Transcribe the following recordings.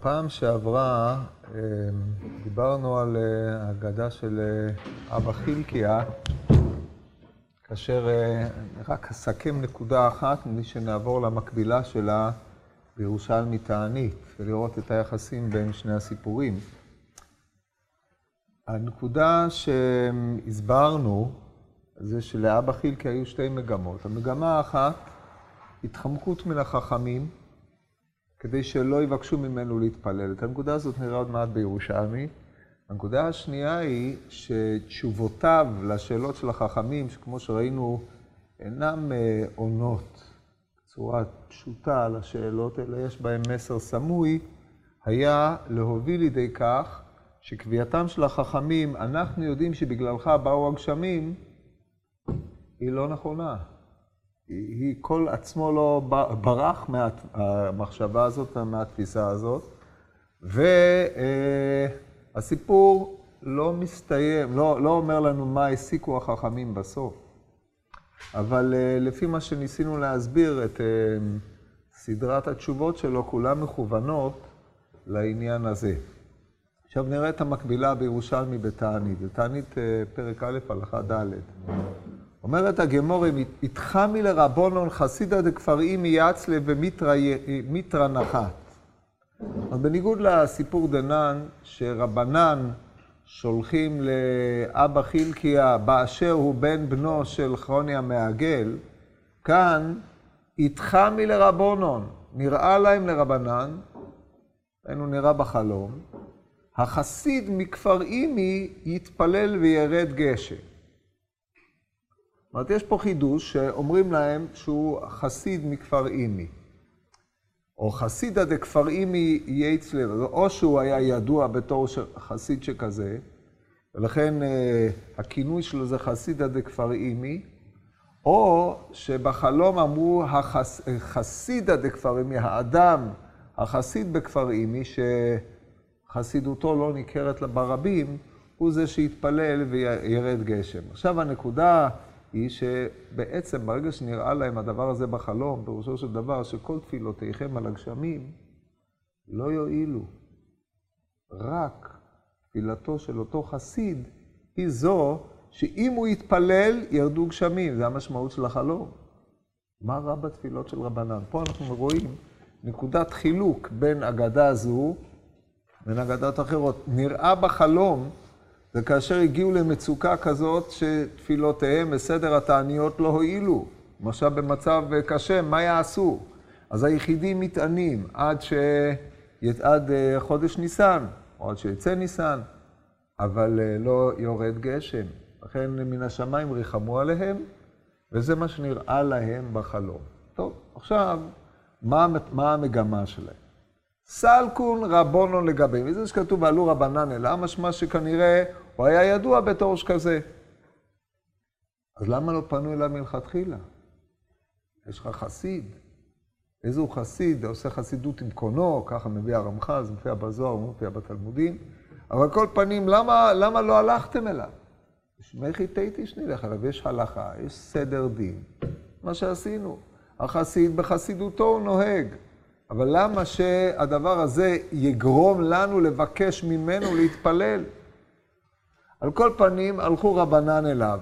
בפעם שעברה אה, דיברנו על אה, האגדה של אה, אבא חילקיה, כאשר רק אסכם נקודה אחת, מבלי שנעבור למקבילה שלה בירושלמי תענית, ולראות את היחסים בין שני הסיפורים. הנקודה שהסברנו זה שלאבא חילקי היו שתי מגמות. המגמה האחת, התחמקות מן החכמים, כדי שלא יבקשו ממנו להתפלל. את הנקודה הזאת נראה עוד מעט בירושלמי. הנקודה השנייה היא שתשובותיו לשאלות של החכמים, שכמו שראינו, אינן אה, עונות בצורה פשוטה על השאלות, אלא יש בהן מסר סמוי, היה להוביל לידי כך שקביעתם של החכמים, אנחנו יודעים שבגללך באו הגשמים, היא לא נכונה. היא כל עצמו לא ברח מהמחשבה הזאת, מהתפיסה הזאת, והסיפור לא מסתיים, לא, לא אומר לנו מה הסיקו החכמים בסוף. אבל אה, לפי מה שניסינו להסביר את אה, סדרת התשובות שלו, כולן מכוונות לעניין הזה. עכשיו נראה את המקבילה בירושלמי בתענית. בתענית אה, פרק א', הלכה ד'. אומרת הגמורים, איתחמי לרבונון חסידא דכפר אימי יצלה ומיתרא נחת. אז בניגוד לסיפור דנן, שרבנן שולחים לאבא חילקיה באשר הוא בן בנו של כרוני המעגל, כאן איתחמי לרבונון, נראה להם לרבנן, היינו נראה בחלום, החסיד מכפר אימי יתפלל וירד גשם. אומרת, יש פה חידוש שאומרים להם שהוא חסיד מכפר אימי. או חסידא דכפר אימי יייץ לב, או שהוא היה ידוע בתור חסיד שכזה, ולכן אה, הכינוי שלו זה חסידא דכפר אימי, או שבחלום אמרו החס, חסידא דכפר אימי, האדם החסיד בכפר אימי, שחסידותו לא ניכרת ברבים, הוא זה שיתפלל וירד גשם. עכשיו הנקודה היא שבעצם ברגע שנראה להם הדבר הזה בחלום, פירושו של דבר שכל תפילותיכם על הגשמים לא יועילו. רק תפילתו של אותו חסיד היא זו שאם הוא יתפלל, ירדו גשמים. זה המשמעות של החלום. מה רע בתפילות של רבנן? פה אנחנו רואים נקודת חילוק בין אגדה זו בין אגדות אחרות. נראה בחלום וכאשר הגיעו למצוקה כזאת שתפילותיהם בסדר התעניות לא הועילו, עכשיו במצב קשה, מה יעשו? אז היחידים מתענים עד, ש... עד אה, חודש ניסן, או עד שיצא ניסן, אבל אה, לא יורד גשם. לכן מן השמיים ריחמו עליהם, וזה מה שנראה להם בחלום. טוב, עכשיו, מה, מה המגמה שלהם? סלקון רבונו לגבי, וזה שכתוב ועלו רבנן אלא, משמע שכנראה הוא היה ידוע בתור שכזה. אז למה לא פנו אליו מלכתחילה? יש לך חסיד. איזה הוא חסיד? עושה חסידות עם קונו, ככה מביא הרמח"ל, זה מופיע בזוהר, מופיע בתלמודים. אבל כל פנים, למה, למה לא הלכתם אליו? שמחי תיתי שנלך אליו, יש הלכה, יש סדר דין. מה שעשינו. החסיד בחסידותו הוא נוהג. אבל למה שהדבר הזה יגרום לנו לבקש ממנו להתפלל? על כל פנים, הלכו רבנן אליו.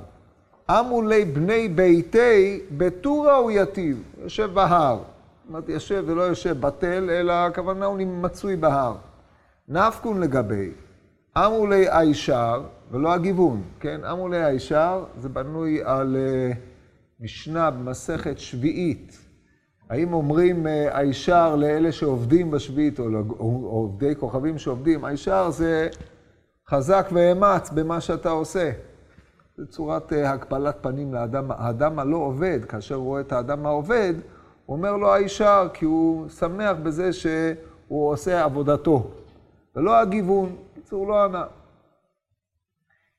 אמו לי בני ביתי, בטורה הוא יתיב, יושב בהר. זאת אומרת, יושב ולא יושב בתל, אלא הכוונה הוא מצוי בהר. נפקון לגבי, אמו לי הישר, ולא הגיוון, כן? אמו לי הישר, זה בנוי על uh, משנה במסכת שביעית. האם אומרים אה, הישר לאלה שעובדים בשביעית, או עובדי כוכבים שעובדים, הישר זה חזק ואמץ במה שאתה עושה. זו צורת אה, הקבלת פנים לאדם. האדם הלא עובד, כאשר הוא רואה את האדם העובד, הוא אומר לו הישר, כי הוא שמח בזה שהוא עושה עבודתו. ולא הגיוון, בקיצור, לא ענה.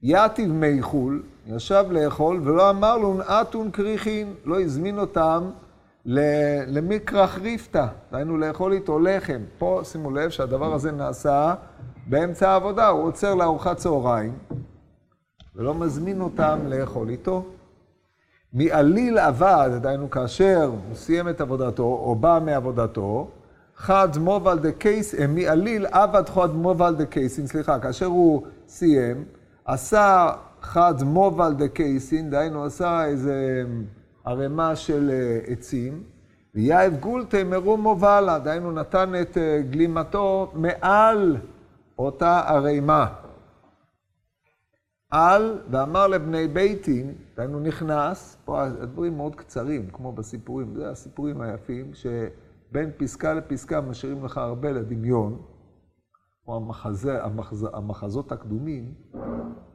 יתיב מי חול, ישב לאכול, ולא אמר לו נאתון כריכין, לא הזמין אותם למקרח ריפתא, דהיינו לאכול איתו לחם. פה שימו לב שהדבר הזה נעשה באמצע העבודה, הוא עוצר לארוחת צהריים ולא מזמין אותם לאכול איתו. מעליל עבד, דהיינו כאשר הוא סיים את עבודתו או בא מעבודתו, חד מובל דה קייס, מעליל עבד חד מובל דה קייסין, סליחה, כאשר הוא סיים, עשה חד מובל דה קייסין, דהיינו עשה איזה ערימה של אה, עצים, ויאהב גולטה מרום מובלה, דהיינו נתן את אה, גלימתו מעל אותה ערימה. על, ואמר לבני ביתין, דהיינו נכנס, פה הדברים מאוד קצרים, כמו בסיפורים, זה הסיפורים היפים, שבין פסקה לפסקה משאירים לך הרבה לדמיון, כמו המחזה, המחז, המחזות הקדומים,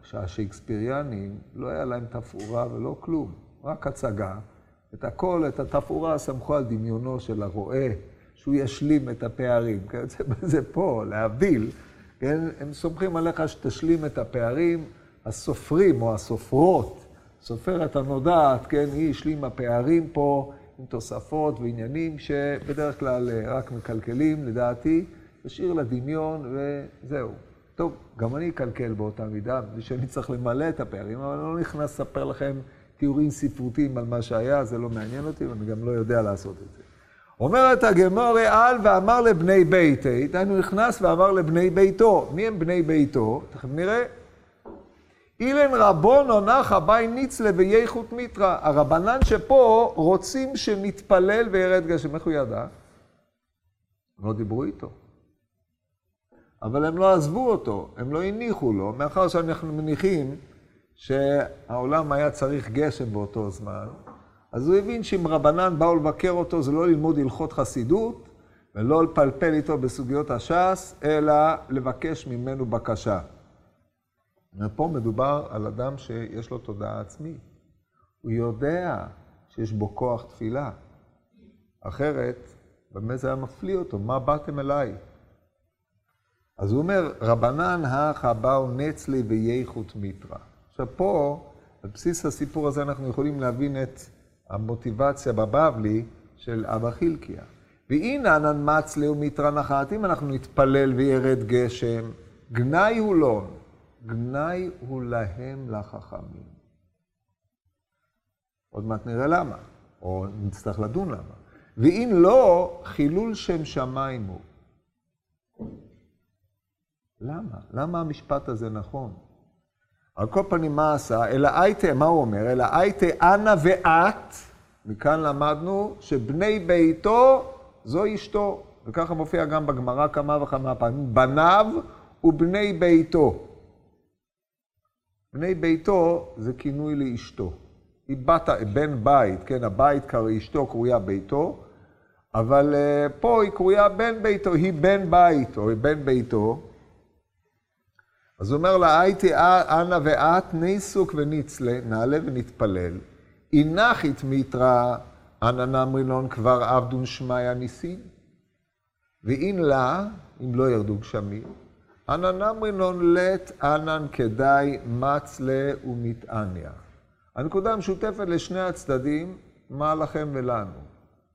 שהשייקספיריאנים, לא היה להם תפאורה ולא כלום, רק הצגה. את הכל, את התפאורה, סמכו על דמיונו של הרועה, שהוא ישלים את הפערים. כיוצא בזה פה, להבדיל, כן? הם סומכים עליך שתשלים את הפערים. הסופרים או הסופרות, סופרת הנודעת, כן, היא השלימה פערים פה עם תוספות ועניינים שבדרך כלל אה, רק מקלקלים, לדעתי, תשאיר לדמיון וזהו. טוב, גם אני אקלקל באותה מידה, בגלל שאני צריך למלא את הפערים, אבל אני לא נכנס לספר לכם תיאורים ספרותיים על מה שהיה, זה לא מעניין אותי, ואני גם לא יודע לעשות את זה. אומרת הגמורי על ואמר לבני ביתי, דהיינו נכנס ואמר לבני ביתו. מי הם בני ביתו? תכף נראה. אילן רבונו נחה ביי ניצלה וייחות מיתרא. הרבנן שפה רוצים שנתפלל וירד גשם. איך הוא ידע? הם לא דיברו איתו. אבל הם לא עזבו אותו, הם לא הניחו לו, מאחר שאנחנו מניחים שהעולם היה צריך גשם באותו זמן, אז הוא הבין שאם רבנן באו לבקר אותו, זה לא ללמוד הלכות חסידות, ולא לפלפל איתו בסוגיות הש"ס, אלא לבקש ממנו בקשה. ופה מדובר על אדם שיש לו תודעה עצמית. הוא יודע שיש בו כוח תפילה. אחרת, באמת זה היה מפליא אותו, מה באתם אליי? אז הוא אומר, רבנן הכא באו נצלי וייחות מיתרא. עכשיו פה, על בסיס הסיפור הזה אנחנו יכולים להבין את המוטיבציה בבבלי של אבא חילקיה. ואינן מצלי ומיתרא נחת, אם אנחנו נתפלל וירד גשם, גנאי הוא לא. גנאי הוא להם לחכמים. עוד מעט נראה למה, או נצטרך לדון למה. ואם לא, חילול שם שמיים הוא. למה? למה המשפט הזה נכון? על כל פנים, מה עשה? אלא הייתה, מה הוא אומר? אלא הייתה אנה ואת, מכאן למדנו שבני ביתו זו אשתו. וככה מופיע גם בגמרא כמה וכמה פעמים, בניו ובני ביתו. בני ביתו זה כינוי לאשתו. היא בת, בן בית, כן, הבית, אשתו קרויה ביתו, אבל uh, פה היא קרויה בן ביתו, היא בן בית, או בן ביתו. אז הוא אומר לה, הייתי אנה ואת ניסוק וניצלה, נעלה ונתפלל. אינכית מיתרא אנא נמרינון כבר עבדון שמיא ניסים. ואין לה, אם לא ירדו גשמים, אנא נמרינון לט אנן כדאי מצלה ומתעניה. הנקודה המשותפת לשני הצדדים, מה לכם ולנו.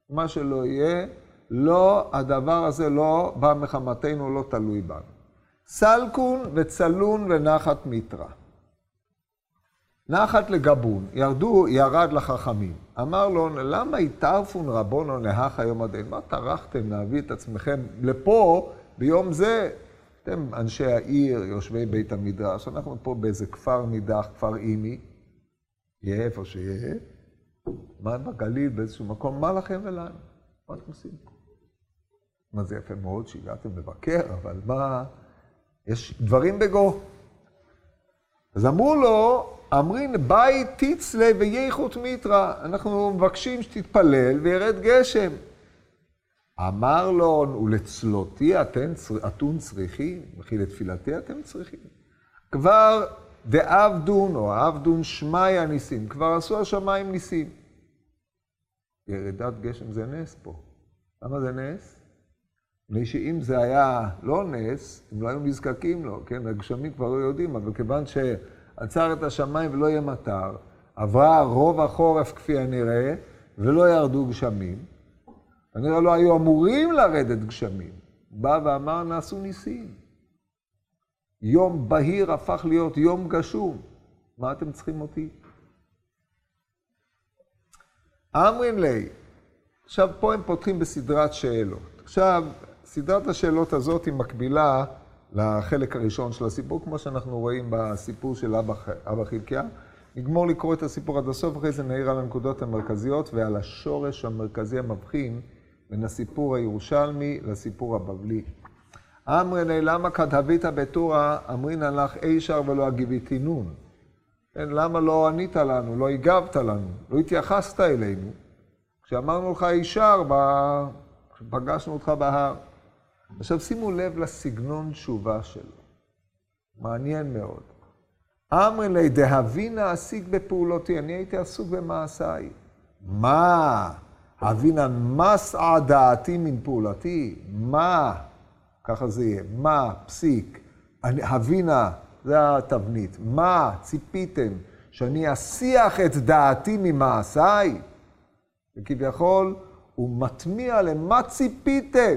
מה שלא יהיה, לא, הדבר הזה לא בא מחמתנו, לא תלוי בנו. סלקון וצלון ונחת מיתרא. נחת לגבון, ירדו, ירד לחכמים. אמר לו, למה התערפון רבונו נהך היום הדין? מה טרחתם להביא את עצמכם לפה ביום זה? אתם אנשי העיר, יושבי בית המדרש, אנחנו פה באיזה כפר נידח, כפר אימי, יהיה איפה שיהיה, מה בגליל, באיזשהו מקום, מה לכם ולנו? מה אתם עושים? מה זה יפה מאוד שהגעתם לבקר, אבל מה... יש דברים בגו. אז אמרו לו, אמרין ביי תיצלה וייחות מיתרא, אנחנו מבקשים שתתפלל וירד גשם. אמר לו, ולצלותי אתן, אתון צריכים, וכי לתפילתי אתם צריכים. כבר דאבדון או אבדון שמאי הניסים, כבר עשו השמיים ניסים. ירידת גשם זה נס פה. למה זה נס? מפני שאם זה היה לא נס, אם לא היו נזקקים לו, כן, הגשמים כבר לא יודעים, אבל כיוון שעצר את השמיים ולא יהיה מטר, עברה רוב החורף כפי הנראה, ולא ירדו גשמים, כנראה לא היו אמורים לרדת גשמים. בא ואמר, נעשו ניסים. יום בהיר הפך להיות יום גשום. מה אתם צריכים אותי? אמרין לי, עכשיו פה הם פותחים בסדרת שאלות. עכשיו, סדרת השאלות הזאת היא מקבילה לחלק הראשון של הסיפור, כמו שאנחנו רואים בסיפור של אבא, אבא חלקיה. נגמור לקרוא את הסיפור עד הסוף, אחרי זה נעיר על הנקודות המרכזיות ועל השורש המרכזי המבחין בין הסיפור הירושלמי לסיפור הבבלי. אמרני למה כדהבית בטורה אמרינן לך אישר ולא הגיביתינון. כן, למה לא ענית לנו, לא הגבת לנו, לא התייחסת אלינו? כשאמרנו לך אישר, פגשנו אותך בהר. עכשיו שימו לב לסגנון תשובה שלו. מעניין מאוד. אמרי דהבינה אסיק בפעולותי, אני הייתי עסוק במעשיי. מה? הבינה מסעה דעתי מן פעולתי? מה? ככה זה יהיה. מה? פסיק. הבינה, זה התבנית. מה ציפיתם? שאני אסיח את דעתי ממעשיי? וכביכול, הוא מטמיע למה ציפיתם?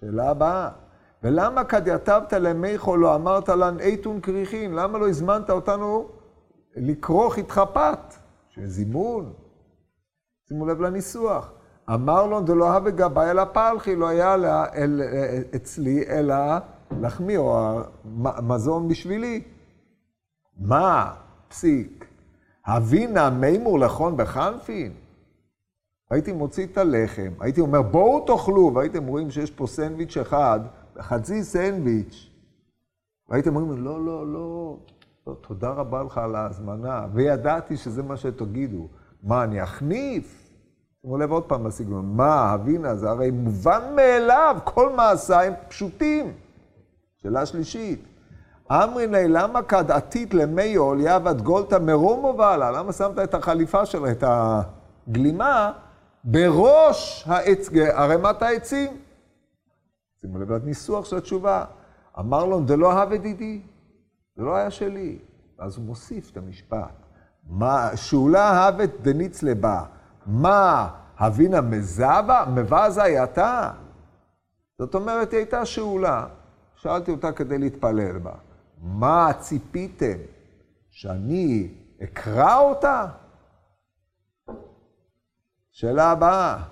שאלה הבאה. ולמה כדיאטבת למיכו לא אמרת לן איתון כריכין? למה לא הזמנת אותנו לכרוך איתך פת? שזימון. שימו לב לניסוח. אמר לו דלא הווה גבאי אלא פלחי, לא היה לה, אל, אצלי אלא לחמי או המזון בשבילי. מה? פסיק. הבינה מימור לכון בחנפין? הייתי מוציא את הלחם, הייתי אומר בואו תאכלו, והייתם רואים שיש פה סנדוויץ' אחד, חצי סנדוויץ'. והייתם אומרים, לא, לא, לא, לא, תודה רבה לך על ההזמנה, וידעתי שזה מה שתגידו. מה, אני אחניף? שימו לב עוד פעם לסגנון, מה, הבינה, זה הרי מובן מאליו, כל מעשיי פשוטים. שאלה שלישית, אמריני, למה כד עתית למי עוליה בת גולתא מרומו ועלה? למה שמת את החליפה שלה, את הגלימה, בראש העץ, ערימת העצים? שימו לב לניסוח של התשובה. אמר לו, זה לא אהב ידידי, זה לא היה שלי. ואז הוא מוסיף את המשפט. מה, שאולה אהבת דניץ לבה. מה, הבינה מזבה? מבזה היא אתה? זאת אומרת, היא הייתה שאולה. שאלתי אותה כדי להתפלל בה. מה ציפיתם? שאני אקרא אותה? שאלה הבאה.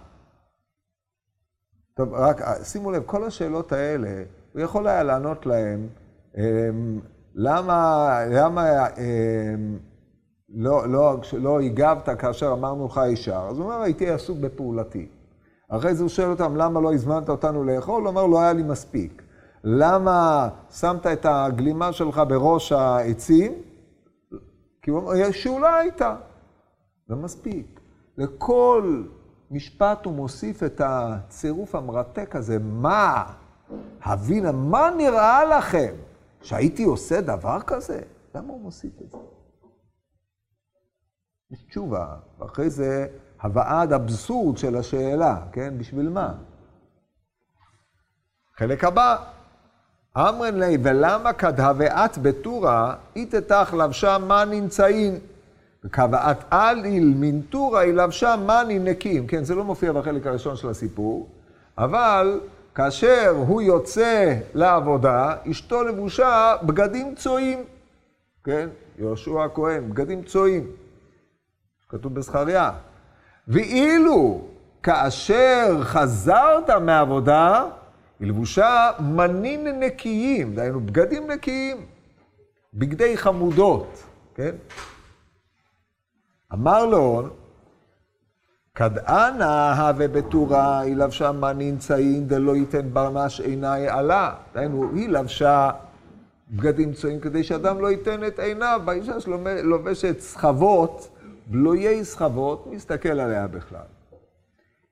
טוב, רק שימו לב, כל השאלות האלה, הוא יכול היה לענות להן, אמ, למה, למה אמ, לא, לא, לא הגבת כאשר אמרנו לך ישר? אז הוא אומר, הייתי עסוק בפעולתי. אחרי זה הוא שואל אותם, למה לא הזמנת אותנו לאכול? הוא אומר, לא היה לי מספיק. למה שמת את הגלימה שלך בראש העצים? כי הוא אומר, שאולי הייתה. זה מספיק. לכל משפט הוא מוסיף את הצירוף המרתק הזה, מה? הבינה, מה נראה לכם? שהייתי עושה דבר כזה? למה הוא מוסיף את זה? יש תשובה, ואחרי זה הבאת אבסורד של השאלה, כן? בשביל מה? חלק הבא, אמרן לי, ולמה כדהוואת בטורה, איתתך לבשה מה נמצאים? וקבעת אליל מינטורה היא לבשה מאני נקים. כן, זה לא מופיע בחלק הראשון של הסיפור, אבל כאשר הוא יוצא לעבודה, אשתו לבושה בגדים צועים. כן, יהושע הכהן, בגדים צועים. כתוב בזכריה. ואילו כאשר חזרת מעבודה, היא לבושה מנין נקיים, דהיינו בגדים נקיים, בגדי חמודות, כן? אמר לו, כדאנה הווה בטורה, היא לבשה מה נמצאים דלא ייתן ברנש עיניי עלה. דהיינו, היא לבשה בגדים צועים כדי שאדם לא ייתן את עיניו. באישה שלובשת סחבות, בלויי סחבות, מסתכל עליה בכלל.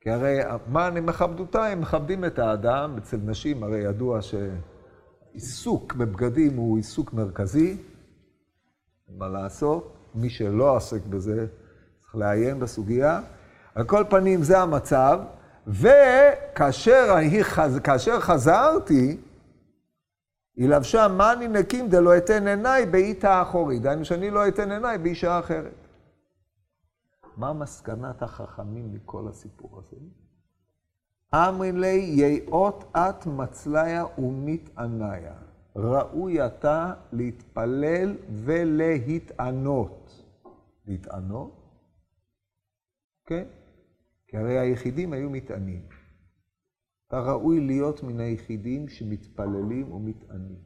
כי הרי מה מכבדותה? הם מכבדים את האדם. אצל נשים הרי ידוע שעיסוק בבגדים הוא עיסוק מרכזי, מה לעשות? מי שלא עסק בזה, צריך לעיין בסוגיה. על כל פנים, זה המצב, וכאשר חז... חזרתי, היא לבשה מאני נקים דלא אתן עיניי באיתה האחורית. דהיינו שאני לא אתן עיניי באישה אחרת. מה מסקנת החכמים מכל הסיפור הזה? אמרי לי יאות את מצליה ומתעניה. ראוי אתה להתפלל ולהתענות. להתענות? כן? כי הרי היחידים היו מתענים. אתה ראוי להיות מן היחידים שמתפללים ומתענים.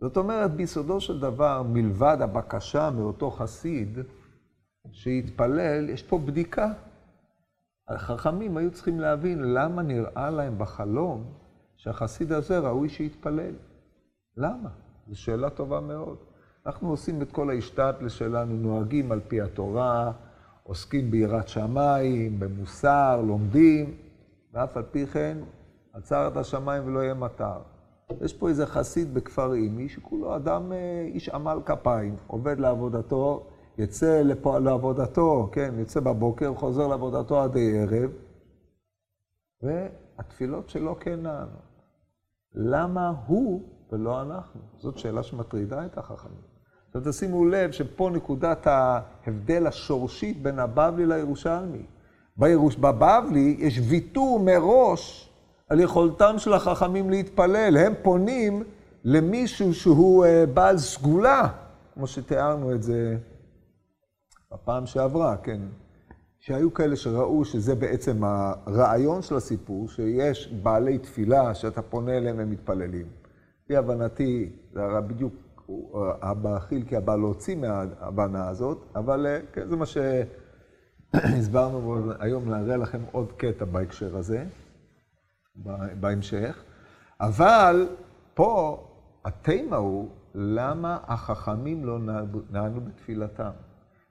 זאת אומרת, ביסודו של דבר, מלבד הבקשה מאותו חסיד שיתפלל, יש פה בדיקה. החכמים היו צריכים להבין למה נראה להם בחלום שהחסיד הזה ראוי שיתפלל. למה? זו שאלה טובה מאוד. אנחנו עושים את כל ההשתתלה שלנו, נוהגים על פי התורה, עוסקים ביראת שמיים, במוסר, לומדים, ואף על פי כן, עצר את השמיים ולא יהיה מטר. יש פה איזה חסיד בכפר אימי, שכולו אדם, אה, איש עמל כפיים, עובד לעבודתו, יצא לפה, לעבודתו, כן, יוצא בבוקר, חוזר לעבודתו עד ערב, והתפילות שלו כן נענו. למה הוא ולא אנחנו? זאת שאלה שמטרידה את החכמים. עכשיו תשימו לב שפה נקודת ההבדל השורשית בין הבבלי לירושלמי. בירוש... בבבלי יש ויתור מראש על יכולתם של החכמים להתפלל. הם פונים למישהו שהוא uh, בעל סגולה, כמו שתיארנו את זה בפעם שעברה, כן. שהיו כאלה שראו שזה בעצם הרעיון של הסיפור, שיש בעלי תפילה שאתה פונה אליהם והם מתפללים. לפי הבנתי, זה הרי בדיוק אבא חילקי הבא להוציא מההבנה הזאת, אבל אה, כן, זה מה שהסברנו היום, נראה לכם עוד קטע בהקשר הזה, בהמשך. אבל פה התימה הוא, למה החכמים לא נענו בתפילתם?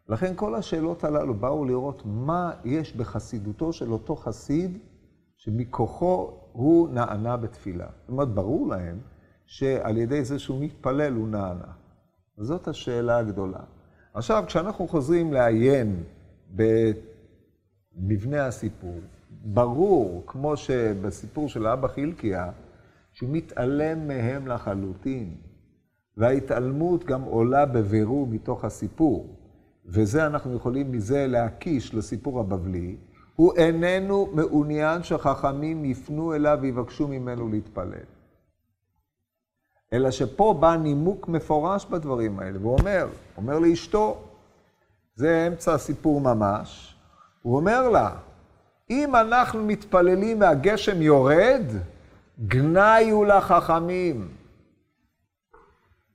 לכן כל השאלות הללו באו לראות מה יש בחסידותו של אותו חסיד שמכוחו הוא נענה בתפילה. זאת אומרת, ברור להם שעל ידי זה שהוא מתפלל הוא נענה. זאת השאלה הגדולה. עכשיו, כשאנחנו חוזרים לעיין במבנה הסיפור, ברור, כמו שבסיפור של אבא חילקיה, שהוא מתעלם מהם לחלוטין, וההתעלמות גם עולה בבירור מתוך הסיפור, וזה אנחנו יכולים מזה להקיש לסיפור הבבלי, הוא איננו מעוניין שחכמים יפנו אליו ויבקשו ממנו להתפלל. אלא שפה בא נימוק מפורש בדברים האלה, והוא אומר, אומר לאשתו, זה אמצע הסיפור ממש, הוא אומר לה, אם אנחנו מתפללים והגשם יורד, גנאי הוא לחכמים.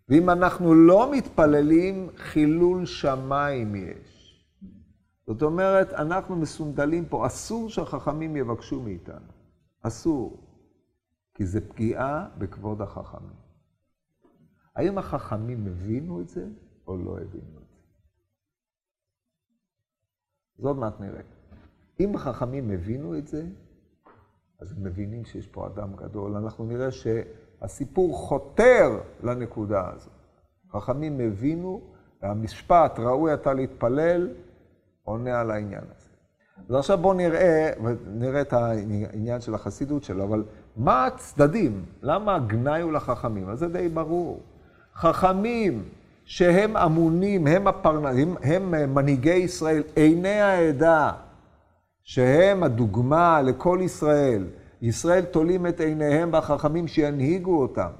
ואם אנחנו לא מתפללים, חילול שמיים יש. זאת אומרת, אנחנו מסונדלים פה, אסור שהחכמים יבקשו מאיתנו. אסור. כי זה פגיעה בכבוד החכמים. האם החכמים הבינו את זה או לא הבינו את זה? זאת מעט נראה. אם החכמים הבינו את זה, אז הם מבינים שיש פה אדם גדול. אנחנו נראה שהסיפור חותר לנקודה הזאת. חכמים הבינו, והמשפט, ראוי אתה להתפלל, עונה על העניין הזה. אז עכשיו בואו נראה, נראה את העניין של החסידות שלו, אבל מה הצדדים? למה הגנאי הוא לחכמים? אז זה די ברור. חכמים שהם אמונים, הם הפרנסים, הם מנהיגי ישראל, עיני העדה, שהם הדוגמה לכל ישראל. ישראל תולים את עיניהם בחכמים שינהיגו אותם.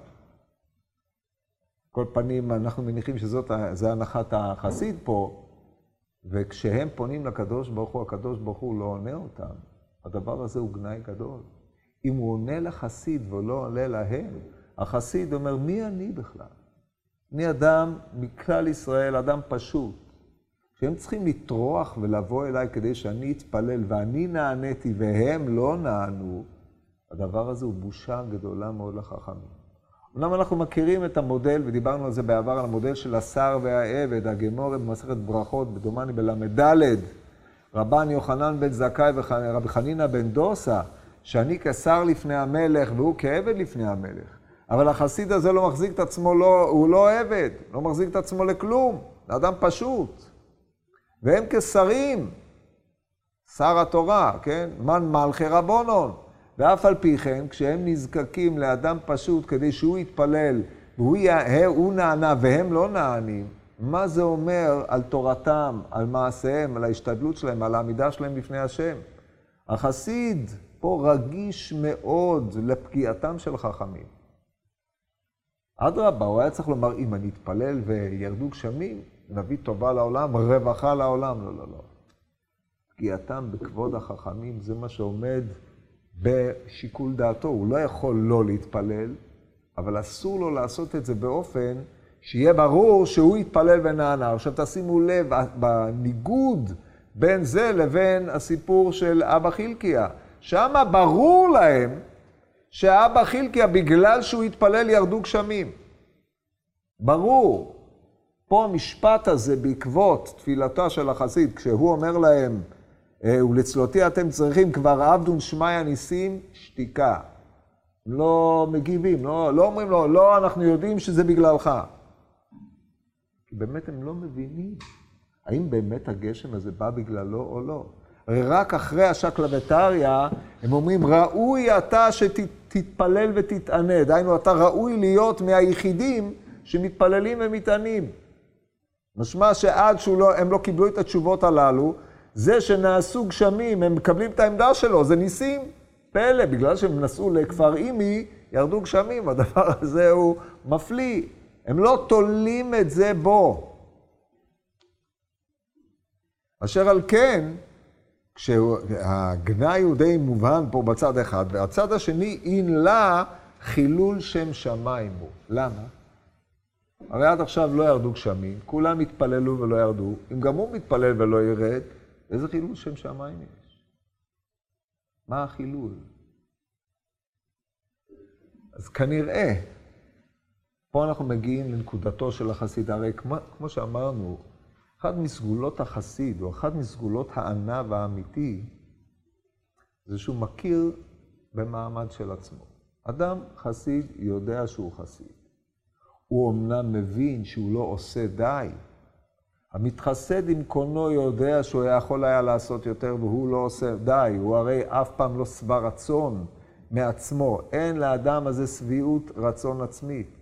כל פנים, אנחנו מניחים שזאת הנחת החסיד פה, וכשהם פונים לקדוש ברוך הוא, הקדוש ברוך הוא לא עונה אותם. הדבר הזה הוא גנאי גדול. אם הוא עונה לחסיד ולא עונה להם, החסיד אומר, מי אני בכלל? אני אדם מכלל ישראל, אדם פשוט. שהם צריכים לטרוח ולבוא אליי כדי שאני אתפלל, ואני נעניתי והם לא נענו, הדבר הזה הוא בושה גדולה מאוד לחכמים. אמנם אנחנו מכירים את המודל, ודיברנו על זה בעבר, על המודל של השר והעבד, הגמורה במסכת ברכות, בדומני בל"ד, רבן יוחנן בן זכאי ורבי חנינא בן דוסה, שאני כשר לפני המלך והוא כעבד לפני המלך. אבל החסיד הזה לא מחזיק את עצמו, לא, הוא לא עבד, לא מחזיק את עצמו לכלום, זה אדם פשוט. והם כשרים, שר התורה, כן? מן מלכי רבונון. ואף על פי כן, כשהם נזקקים לאדם פשוט כדי שהוא יתפלל, והוא נענה והם לא נענים, מה זה אומר על תורתם, על מעשיהם, על ההשתדלות שלהם, על העמידה שלהם בפני השם? החסיד פה רגיש מאוד לפגיעתם של חכמים. אדרבה, הוא היה צריך לומר, אם אני אתפלל וירדו גשמים, נביא טובה לעולם, רווחה לעולם. לא, לא, לא. פגיעתם בכבוד החכמים, זה מה שעומד בשיקול דעתו. הוא לא יכול לא להתפלל, אבל אסור לו לעשות את זה באופן שיהיה ברור שהוא יתפלל ונענה. עכשיו תשימו לב, בניגוד בין זה לבין הסיפור של אבא חילקיה. שם ברור להם שאבא חילקיה, בגלל שהוא התפלל, ירדו גשמים. ברור. פה המשפט הזה בעקבות תפילתה של החסיד, כשהוא אומר להם, אה, ולצלותי אתם צריכים כבר עבדון שמיא ניסים, שתיקה. לא מגיבים, לא, לא אומרים לו, לא, אנחנו יודעים שזה בגללך. כי באמת הם לא מבינים האם באמת הגשם הזה בא בגללו או לא. רק אחרי השקלא וטריא, הם אומרים, ראוי אתה שתתפלל ותתענה. דהיינו, אתה ראוי להיות מהיחידים שמתפללים ומתענים. משמע שעד שהם לא, לא קיבלו את התשובות הללו, זה שנעשו גשמים, הם מקבלים את העמדה שלו, זה ניסים. פלא, בגלל שהם נסעו לכפר אימי, ירדו גשמים, הדבר הזה הוא מפליא. הם לא תולים את זה בו. אשר על כן, כשהגנאי הוא די מובן פה בצד אחד, והצד השני, אין לה חילול שם שמיים הוא. למה? הרי עד עכשיו לא ירדו גשמים, כולם התפללו ולא ירדו. אם גם הוא מתפלל ולא ירד, איזה חילול שם שמיים יש? מה החילול? אז כנראה, פה אנחנו מגיעים לנקודתו של החסיד. הרי כמו, כמו שאמרנו, אחד מסגולות החסיד, או אחד מסגולות הענב האמיתי, זה שהוא מכיר במעמד של עצמו. אדם חסיד יודע שהוא חסיד. הוא אמנם מבין שהוא לא עושה די. המתחסד עם קונו יודע שהוא יכול היה לעשות יותר והוא לא עושה די. הוא הרי אף פעם לא שבע רצון מעצמו. אין לאדם הזה שביעות רצון עצמית.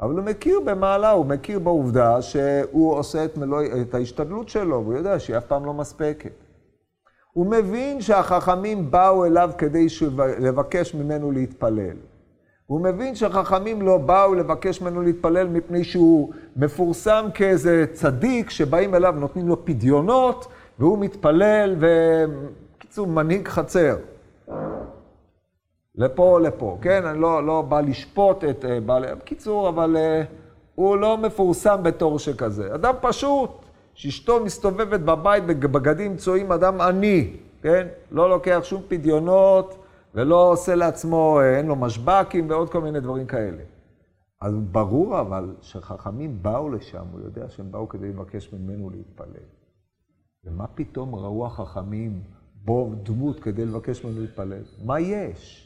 אבל הוא מכיר במעלה, הוא מכיר בעובדה שהוא עושה את, מלוא, את ההשתדלות שלו, והוא יודע שהיא אף פעם לא מספקת. הוא מבין שהחכמים באו אליו כדי לבקש ממנו להתפלל. הוא מבין שהחכמים לא באו לבקש ממנו להתפלל מפני שהוא מפורסם כאיזה צדיק שבאים אליו, נותנים לו פדיונות, והוא מתפלל, ובקיצור, מנהיג חצר. לפה או לפה, כן? אני לא, לא בא לשפוט את uh, בעלי... בקיצור, אבל uh, הוא לא מפורסם בתור שכזה. אדם פשוט, שאשתו מסתובבת בבית בבגדים צועים, אדם עני, כן? לא לוקח שום פדיונות ולא עושה לעצמו, אה, אין לו משב"קים ועוד כל מיני דברים כאלה. אז ברור אבל שחכמים באו לשם, הוא יודע שהם באו כדי לבקש ממנו להתפלל. ומה פתאום ראו החכמים בו דמות כדי לבקש ממנו להתפלל? מה יש?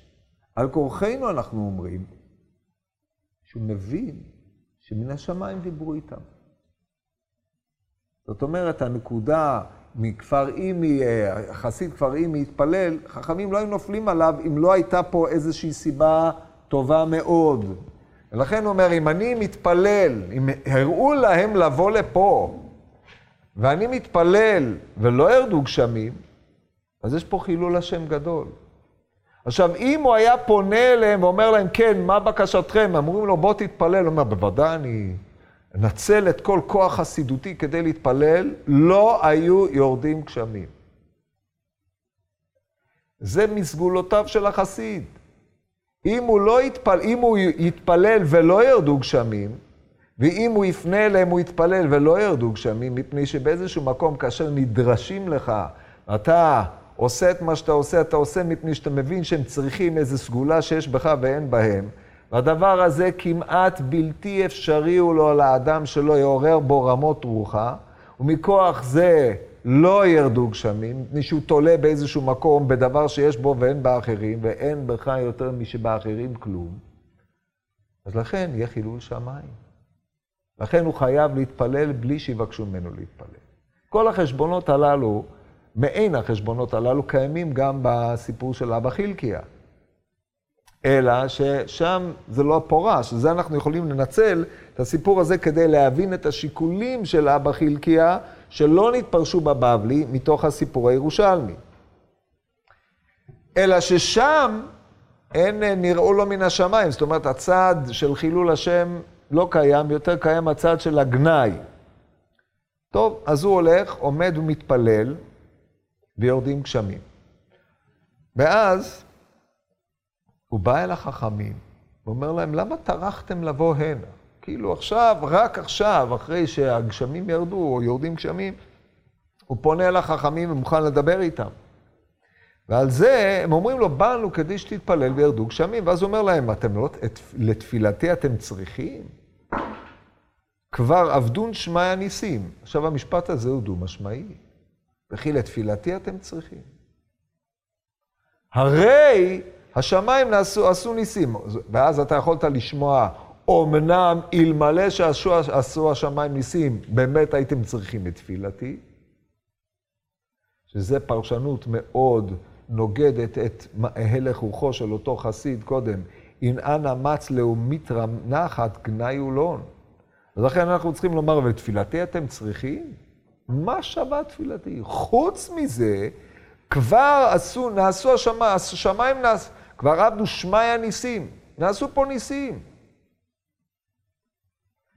על כורחנו אנחנו אומרים שהוא מבין שמן השמיים דיברו איתם. זאת אומרת, הנקודה מכפר אימי, חסיד כפר אימי התפלל, חכמים לא היו נופלים עליו אם לא הייתה פה איזושהי סיבה טובה מאוד. ולכן הוא אומר, אם אני מתפלל, אם הראו להם לבוא לפה, ואני מתפלל ולא ירדו גשמים, אז יש פה חילול השם גדול. עכשיו, אם הוא היה פונה אליהם ואומר להם, כן, מה בקשתכם? אמרו לו, בוא תתפלל. הוא אומר, בוודאי, אני אנצל את כל כוח חסידותי כדי להתפלל. לא היו יורדים גשמים. זה מסגולותיו של החסיד. אם הוא, לא יתפל, אם הוא יתפלל ולא ירדו גשמים, ואם הוא יפנה אליהם, הוא יתפלל ולא ירדו גשמים, מפני שבאיזשהו מקום, כאשר נדרשים לך, אתה עושה את מה שאתה עושה, אתה עושה מפני שאתה מבין שהם צריכים איזו סגולה שיש בך ואין בהם. והדבר הזה כמעט בלתי אפשרי הוא לו לאדם שלא יעורר בו רמות רוחה, ומכוח זה לא ירדו גשמים, מפני שהוא תולה באיזשהו מקום בדבר שיש בו ואין באחרים, ואין בך יותר משבאחרים כלום. אז לכן יהיה חילול שמיים. לכן הוא חייב להתפלל בלי שיבקשו ממנו להתפלל. כל החשבונות הללו מעין החשבונות הללו קיימים גם בסיפור של אבא חילקיה. אלא ששם זה לא פורש, זה אנחנו יכולים לנצל את הסיפור הזה כדי להבין את השיקולים של אבא חילקיה, שלא נתפרשו בבבלי מתוך הסיפור הירושלמי. אלא ששם אין נראו לו מן השמיים, זאת אומרת, הצד של חילול השם לא קיים, יותר קיים הצד של הגנאי. טוב, אז הוא הולך, עומד ומתפלל, ויורדים גשמים. ואז הוא בא אל החכמים, ואומר להם, למה טרחתם לבוא הנה? כאילו עכשיו, רק עכשיו, אחרי שהגשמים ירדו, או יורדים גשמים, הוא פונה אל החכמים ומוכן לדבר איתם. ועל זה הם אומרים לו, באנו כדי שתתפלל וירדו גשמים. ואז הוא אומר להם, אתם לא, לתפילתי אתם צריכים? כבר עבדון שמיא הניסים. עכשיו, המשפט הזה הוא דו-משמעי. וכי לתפילתי אתם צריכים. הרי השמיים נעשו, עשו ניסים. ואז אתה יכולת לשמוע, אמנם אלמלא שעשו השמיים ניסים, באמת הייתם צריכים את תפילתי. שזה פרשנות מאוד נוגדת את הלך רוחו של אותו חסיד קודם. אין אנא מץ לאומית נחת גנאי ולון. אז לכן אנחנו צריכים לומר, ותפילתי אתם צריכים? מה שווה תפילתי? חוץ מזה, כבר עשו, נעשו השמיים, השמיים נעשו, כבר עבדו שמאי הניסים, נעשו פה ניסים.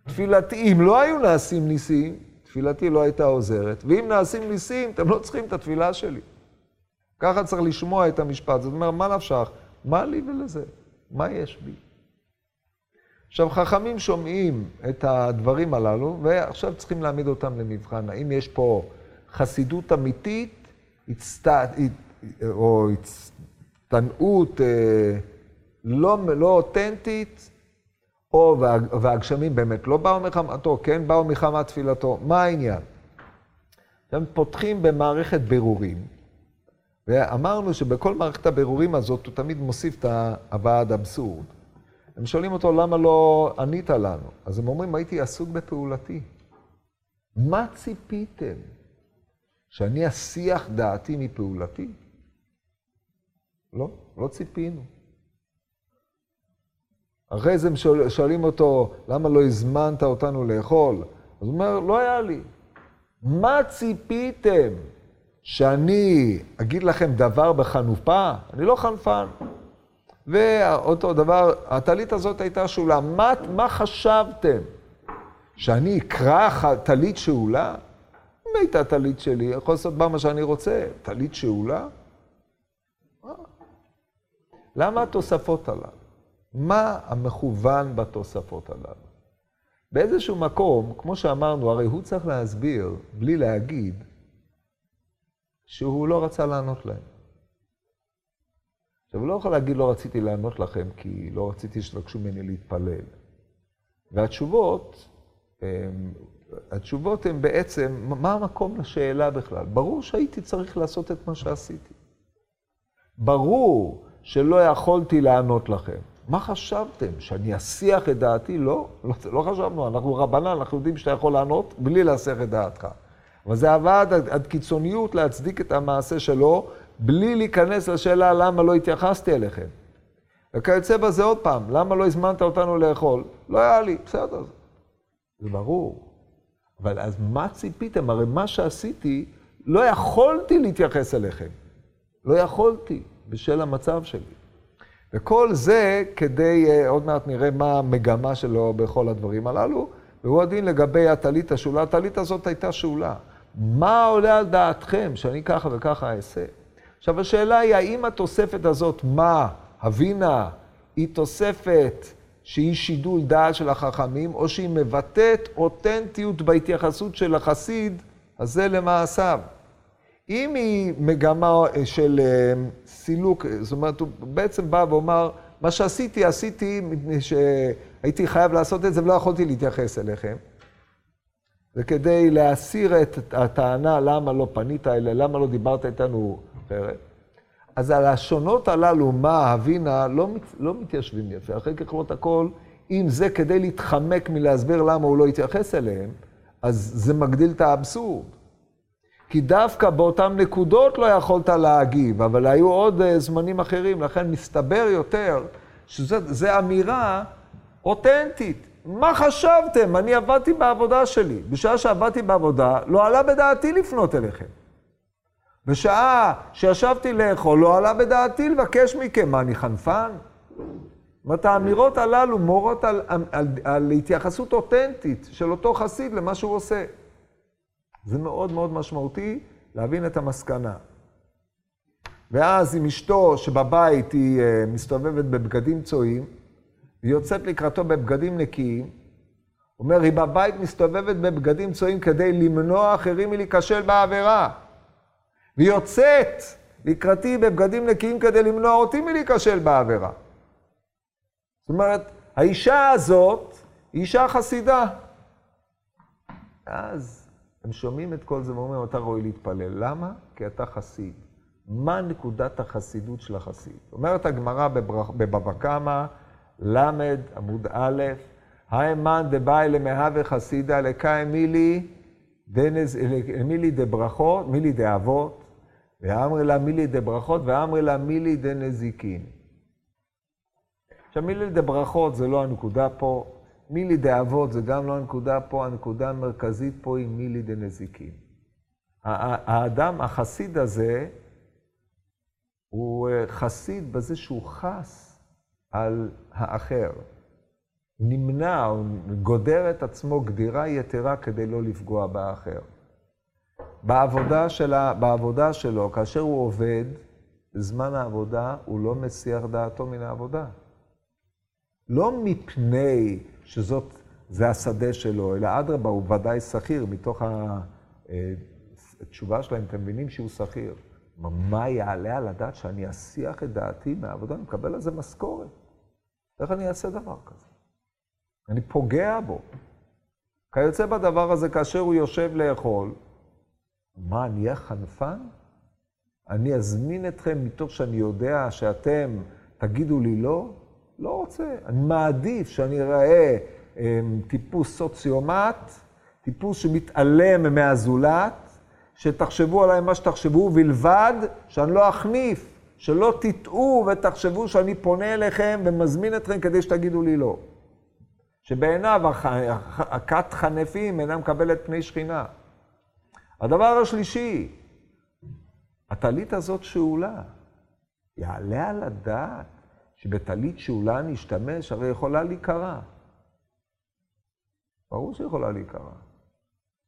תפילתי, אם לא היו נעשים ניסים, תפילתי לא הייתה עוזרת, ואם נעשים ניסים, אתם לא צריכים את התפילה שלי. ככה צריך לשמוע את המשפט. זאת אומרת, מה נפשך? מה לי ולזה? מה יש בי? עכשיו, חכמים שומעים את הדברים הללו, ועכשיו צריכים להעמיד אותם למבחן. האם יש פה חסידות אמיתית, הצט... או הצטנעות אה, לא, לא אותנטית, או והגשמים באמת לא באו מחמתו, כן באו מחמת תפילתו. מה העניין? הם פותחים במערכת בירורים, ואמרנו שבכל מערכת הבירורים הזאת הוא תמיד מוסיף את הוועד אבסורד. הם שואלים אותו, למה לא ענית לנו? אז הם אומרים, הייתי עסוק בפעולתי. מה ציפיתם? שאני אסיח דעתי מפעולתי? לא, לא ציפינו. אחרי זה הם שואל, שואלים אותו, למה לא הזמנת אותנו לאכול? אז הוא אומר, לא היה לי. מה ציפיתם? שאני אגיד לכם דבר בחנופה? אני לא חנפן. ואותו דבר, הטלית הזאת הייתה שאולה. מה, מה חשבתם? שאני אקרא טלית שאולה? אם הייתה טלית שלי, יכול לעשות בה מה שאני רוצה. טלית שאולה? למה התוספות הללו? מה המכוון בתוספות הללו? באיזשהו מקום, כמו שאמרנו, הרי הוא צריך להסביר, בלי להגיד, שהוא לא רצה לענות להם. עכשיו, לא יכול להגיד לא רציתי לענות לכם, כי לא רציתי שתבקשו ממני להתפלל. והתשובות, התשובות הן בעצם, מה המקום לשאלה בכלל? ברור שהייתי צריך לעשות את מה שעשיתי. ברור שלא יכולתי לענות לכם. מה חשבתם? שאני אסיח את דעתי? לא, לא, לא חשבנו, אנחנו רבנן, אנחנו יודעים שאתה יכול לענות בלי להסיח את דעתך. אבל זה עבד עד, עד קיצוניות להצדיק את המעשה שלו, בלי להיכנס לשאלה למה לא התייחסתי אליכם. וכיוצא בזה עוד פעם, למה לא הזמנת אותנו לאכול? לא היה לי, בסדר. זה ברור. אבל אז מה ציפיתם? הרי מה שעשיתי, לא יכולתי להתייחס אליכם. לא יכולתי, בשל המצב שלי. וכל זה כדי, אה, עוד מעט נראה מה המגמה שלו בכל הדברים הללו, והוא הדין לגבי הטלית השאולה. הטלית הזאת הייתה שאולה. מה עולה על דעתכם שאני ככה וככה אעשה? עכשיו, השאלה היא, האם התוספת הזאת, מה, הבינה, היא תוספת שהיא שידול דעת של החכמים, או שהיא מבטאת אותנטיות בהתייחסות של החסיד הזה למעשיו? אם היא מגמה של אה, סילוק, זאת אומרת, הוא בעצם בא ואומר, מה שעשיתי, עשיתי מפני שהייתי חייב לעשות את זה ולא יכולתי להתייחס אליכם. וכדי להסיר את הטענה למה לא פנית אליי, למה לא דיברת איתנו אחרת. אז על השונות הללו, מה, הווינה, לא, מת, לא מתיישבים יפה. אחרי ככלות הכל, אם זה כדי להתחמק מלהסביר למה הוא לא התייחס אליהם, אז זה מגדיל את האבסורד. כי דווקא באותן נקודות לא יכולת להגיב, אבל היו עוד אה, זמנים אחרים, לכן מסתבר יותר שזו אמירה אותנטית. מה חשבתם? אני עבדתי בעבודה שלי. בשעה שעבדתי בעבודה, לא עלה בדעתי לפנות אליכם. בשעה שישבתי לאכול, לא עלה בדעתי לבקש מכם. מה, אני חנפן? זאת אומרת, האמירות הללו מורות על, על, על, על התייחסות אותנטית של אותו חסיד למה שהוא עושה. זה מאוד מאוד משמעותי להבין את המסקנה. ואז עם אשתו שבבית היא אה, מסתובבת בבגדים צועים, היא יוצאת לקראתו בבגדים נקיים, אומר, היא בבית מסתובבת בבגדים צועים כדי למנוע אחרים מלהיכשל בעבירה. והיא יוצאת לקראתי בבגדים נקיים כדי למנוע אותי מלהיכשל בעבירה. זאת אומרת, האישה הזאת היא אישה חסידה. אז הם שומעים את כל זה ואומרים, אתה ראוי להתפלל. למה? כי אתה חסיד. מה נקודת החסידות של החסיד? אומרת הגמרא בבבא קמא, ל' עמוד א', האמן דבאי למהווה חסידה לקאי מילי דברכות, מילי דאבות, ואמרי לה מילי דברכות, ואמרי לה מילי דנזיקין. עכשיו, מילי דברכות זה לא הנקודה פה, מילי דאבות זה גם לא הנקודה פה, הנקודה המרכזית פה היא מילי דנזיקין. האדם, החסיד הזה, הוא אה, חסיד בזה שהוא חס על האחר. נמנע, גודר את עצמו גדירה יתרה כדי לא לפגוע באחר. בעבודה, שלה, בעבודה שלו, כאשר הוא עובד, בזמן העבודה הוא לא מסיח דעתו מן העבודה. לא מפני שזאת, זה השדה שלו, אלא אדרבה, הוא ודאי שכיר, מתוך התשובה אה, שלהם, אתם מבינים שהוא שכיר. מה יעלה על הדעת שאני אסיח את דעתי מהעבודה, אני מקבל על זה משכורת. איך אני אעשה דבר כזה? אני פוגע בו. כיוצא בדבר הזה, כאשר הוא יושב לאכול, מה, אני אהיה חנפן? אני אזמין אתכם מתוך שאני יודע שאתם תגידו לי לא? לא רוצה. אני מעדיף שאני אראה אמ, טיפוס סוציומט, טיפוס שמתעלם מהזולת, שתחשבו עליי מה שתחשבו, ובלבד שאני לא אחניף, שלא תטעו ותחשבו שאני פונה אליכם ומזמין אתכם כדי שתגידו לי לא. שבעיניו הכת חנפים אינה מקבלת פני שכינה. הדבר השלישי, הטלית הזאת שאולה. יעלה על הדעת שבטלית שאולה נשתמש, הרי יכולה להיקרע. ברור שיכולה להיקרע.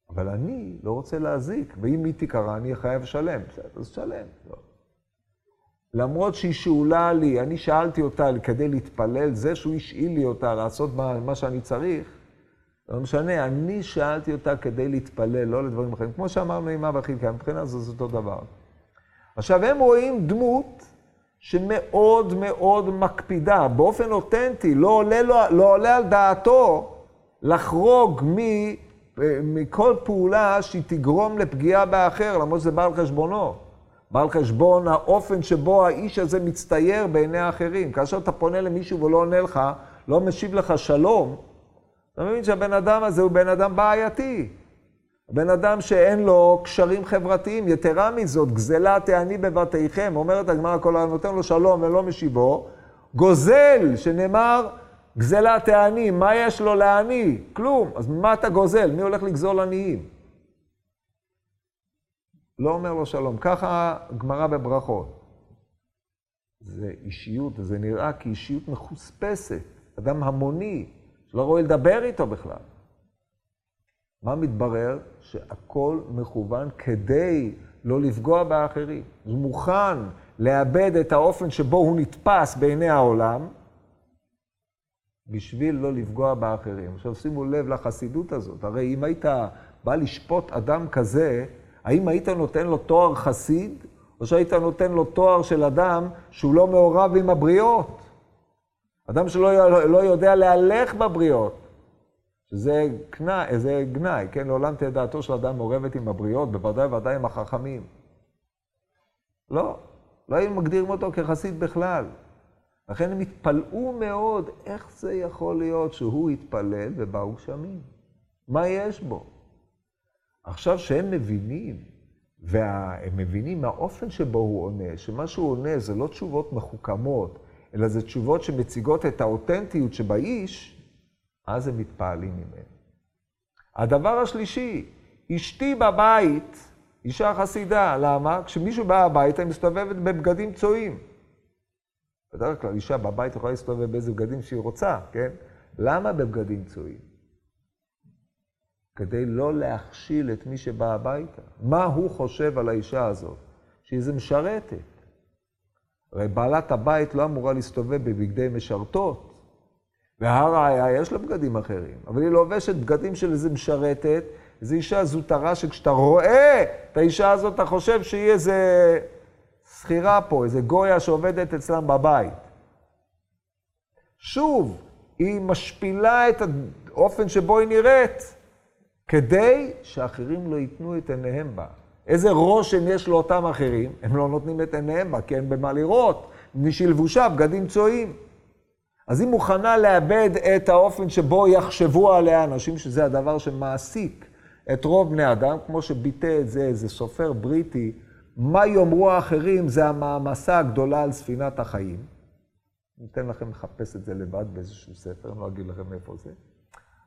אבל אני לא רוצה להזיק, ואם היא תיקרע, אני חייב לשלם. בסדר, אז שלם. לא. למרות שהיא שאולה לי, אני שאלתי אותה כדי להתפלל, זה שהוא השאיל לי אותה לעשות מה, מה שאני צריך, לא משנה, אני שאלתי אותה כדי להתפלל, לא לדברים אחרים. כמו שאמרנו עם אבא חילקה, מבחינה זו זה אותו דבר. עכשיו, הם רואים דמות שמאוד מאוד מקפידה, באופן אותנטי, לא עולה, לא, לא עולה על דעתו לחרוג מ, מכל פעולה שהיא תגרום לפגיעה באחר, למרות שזה בא על חשבונו. בא על חשבון האופן שבו האיש הזה מצטייר בעיני האחרים. כאשר אתה פונה למישהו ולא עונה לך, לא משיב לך שלום, אתה מבין שהבן אדם הזה הוא בן אדם בעייתי. בן אדם שאין לו קשרים חברתיים. יתרה מזאת, גזלה תעני בבתיכם, אומרת הגמרא כל העם, נותן לו שלום ולא משיבו, גוזל, שנאמר, גזלה תעני, מה יש לו לעני? כלום. אז מה אתה גוזל? מי הולך לגזול עניים? לא אומר לו שלום. ככה גמרא בברכות. זה אישיות, זה נראה כאישיות מחוספסת, אדם המוני, שלא רואה לדבר איתו בכלל. מה מתברר? שהכל מכוון כדי לא לפגוע באחרים. הוא מוכן לאבד את האופן שבו הוא נתפס בעיני העולם, בשביל לא לפגוע באחרים. עכשיו שימו לב לחסידות הזאת. הרי אם היית בא לשפוט אדם כזה, האם היית נותן לו תואר חסיד, או שהיית נותן לו תואר של אדם שהוא לא מעורב עם הבריות? אדם שלא לא יודע להלך בבריות. שזה גנאי, זה גנאי, כן? לעולם תהיה דעתו של אדם מעורבת עם הבריות, בוודאי ובוודאי עם החכמים. לא, לא היינו מגדירים אותו כחסיד בכלל. לכן הם התפלאו מאוד, איך זה יכול להיות שהוא התפלל ובאו גשמים? מה יש בו? עכשיו שהם מבינים, והם מבינים מהאופן שבו הוא עונה, שמה שהוא עונה זה לא תשובות מחוכמות, אלא זה תשובות שמציגות את האותנטיות שבאיש, אז הם מתפעלים ממנו. הדבר השלישי, אשתי בבית, אישה חסידה, למה? כשמישהו בא הביתה, היא מסתובבת בבגדים צועים. בדרך כלל אישה בבית יכולה להסתובב באיזה בגדים שהיא רוצה, כן? למה בבגדים צועים? כדי לא להכשיל את מי שבא הביתה. מה הוא חושב על האישה הזאת? שהיא איזה משרתת. הרי בעלת הבית לא אמורה להסתובב בבגדי משרתות. והראיה, יש לה בגדים אחרים, אבל היא לובשת בגדים של איזה משרתת, איזו אישה זוטרה שכשאתה רואה את האישה הזאת, אתה חושב שהיא איזה שכירה פה, איזה גויה שעובדת אצלם בבית. שוב, היא משפילה את האופן שבו היא נראית, כדי שאחרים לא ייתנו את עיניהם בה. איזה רושם יש לאותם אחרים? הם לא נותנים את עיניהם בה, כי אין במה לראות. מי שלבושה בגדים צועים. אז היא מוכנה לאבד את האופן שבו יחשבו עליה אנשים, שזה הדבר שמעסיק את רוב בני אדם, כמו שביטא את זה איזה סופר בריטי, מה יאמרו האחרים זה המעמסה הגדולה על ספינת החיים. ניתן לכם לחפש את זה לבד באיזשהו ספר, אני לא אגיד לכם איפה זה.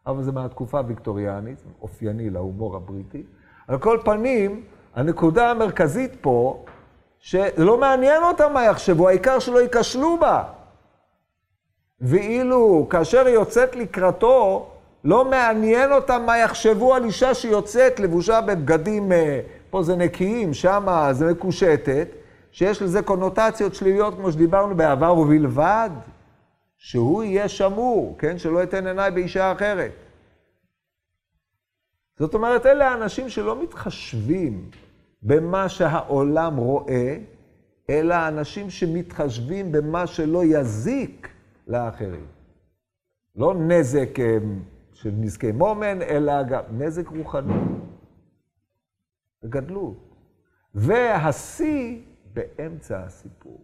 אבל זה מהתקופה הוויקטוריאנית, אופייני להומור הבריטי. על כל פנים, הנקודה המרכזית פה, שלא מעניין אותם מה יחשבו, העיקר שלא ייכשלו בה. ואילו כאשר היא יוצאת לקראתו, לא מעניין אותם מה יחשבו על אישה שיוצאת לבושה בבגדים, אה, פה זה נקיים, שם זה מקושטת, שיש לזה קונוטציות שליליות, כמו שדיברנו בעבר, ובלבד שהוא יהיה שמור, כן? שלא ייתן עיניי באישה אחרת. זאת אומרת, אלה האנשים שלא מתחשבים במה שהעולם רואה, אלא אנשים שמתחשבים במה שלא יזיק לאחרים. לא נזק אה, של נזקי מומן, אלא גם נזק רוחני. וגדלות. והשיא באמצע הסיפור.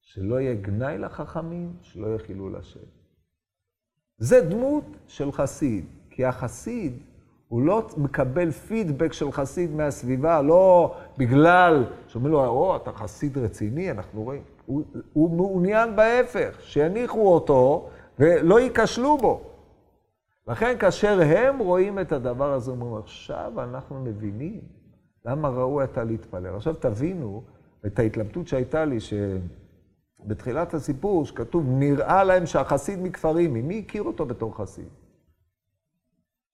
שלא יהיה גנאי לחכמים, שלא יהיה חילול השם. זה דמות של חסיד, כי החסיד הוא לא מקבל פידבק של חסיד מהסביבה, לא בגלל שאומרים לו, או, אתה חסיד רציני, אנחנו רואים. הוא, הוא מעוניין בהפך, שיניחו אותו ולא ייכשלו בו. לכן כאשר הם רואים את הדבר הזה, אומרים, עכשיו אנחנו מבינים למה ראוי אתה להתפלל. עכשיו תבינו את ההתלבטות שהייתה לי, שבתחילת הסיפור, שכתוב, נראה להם שהחסיד מכפרים, מי הכיר אותו בתור חסיד?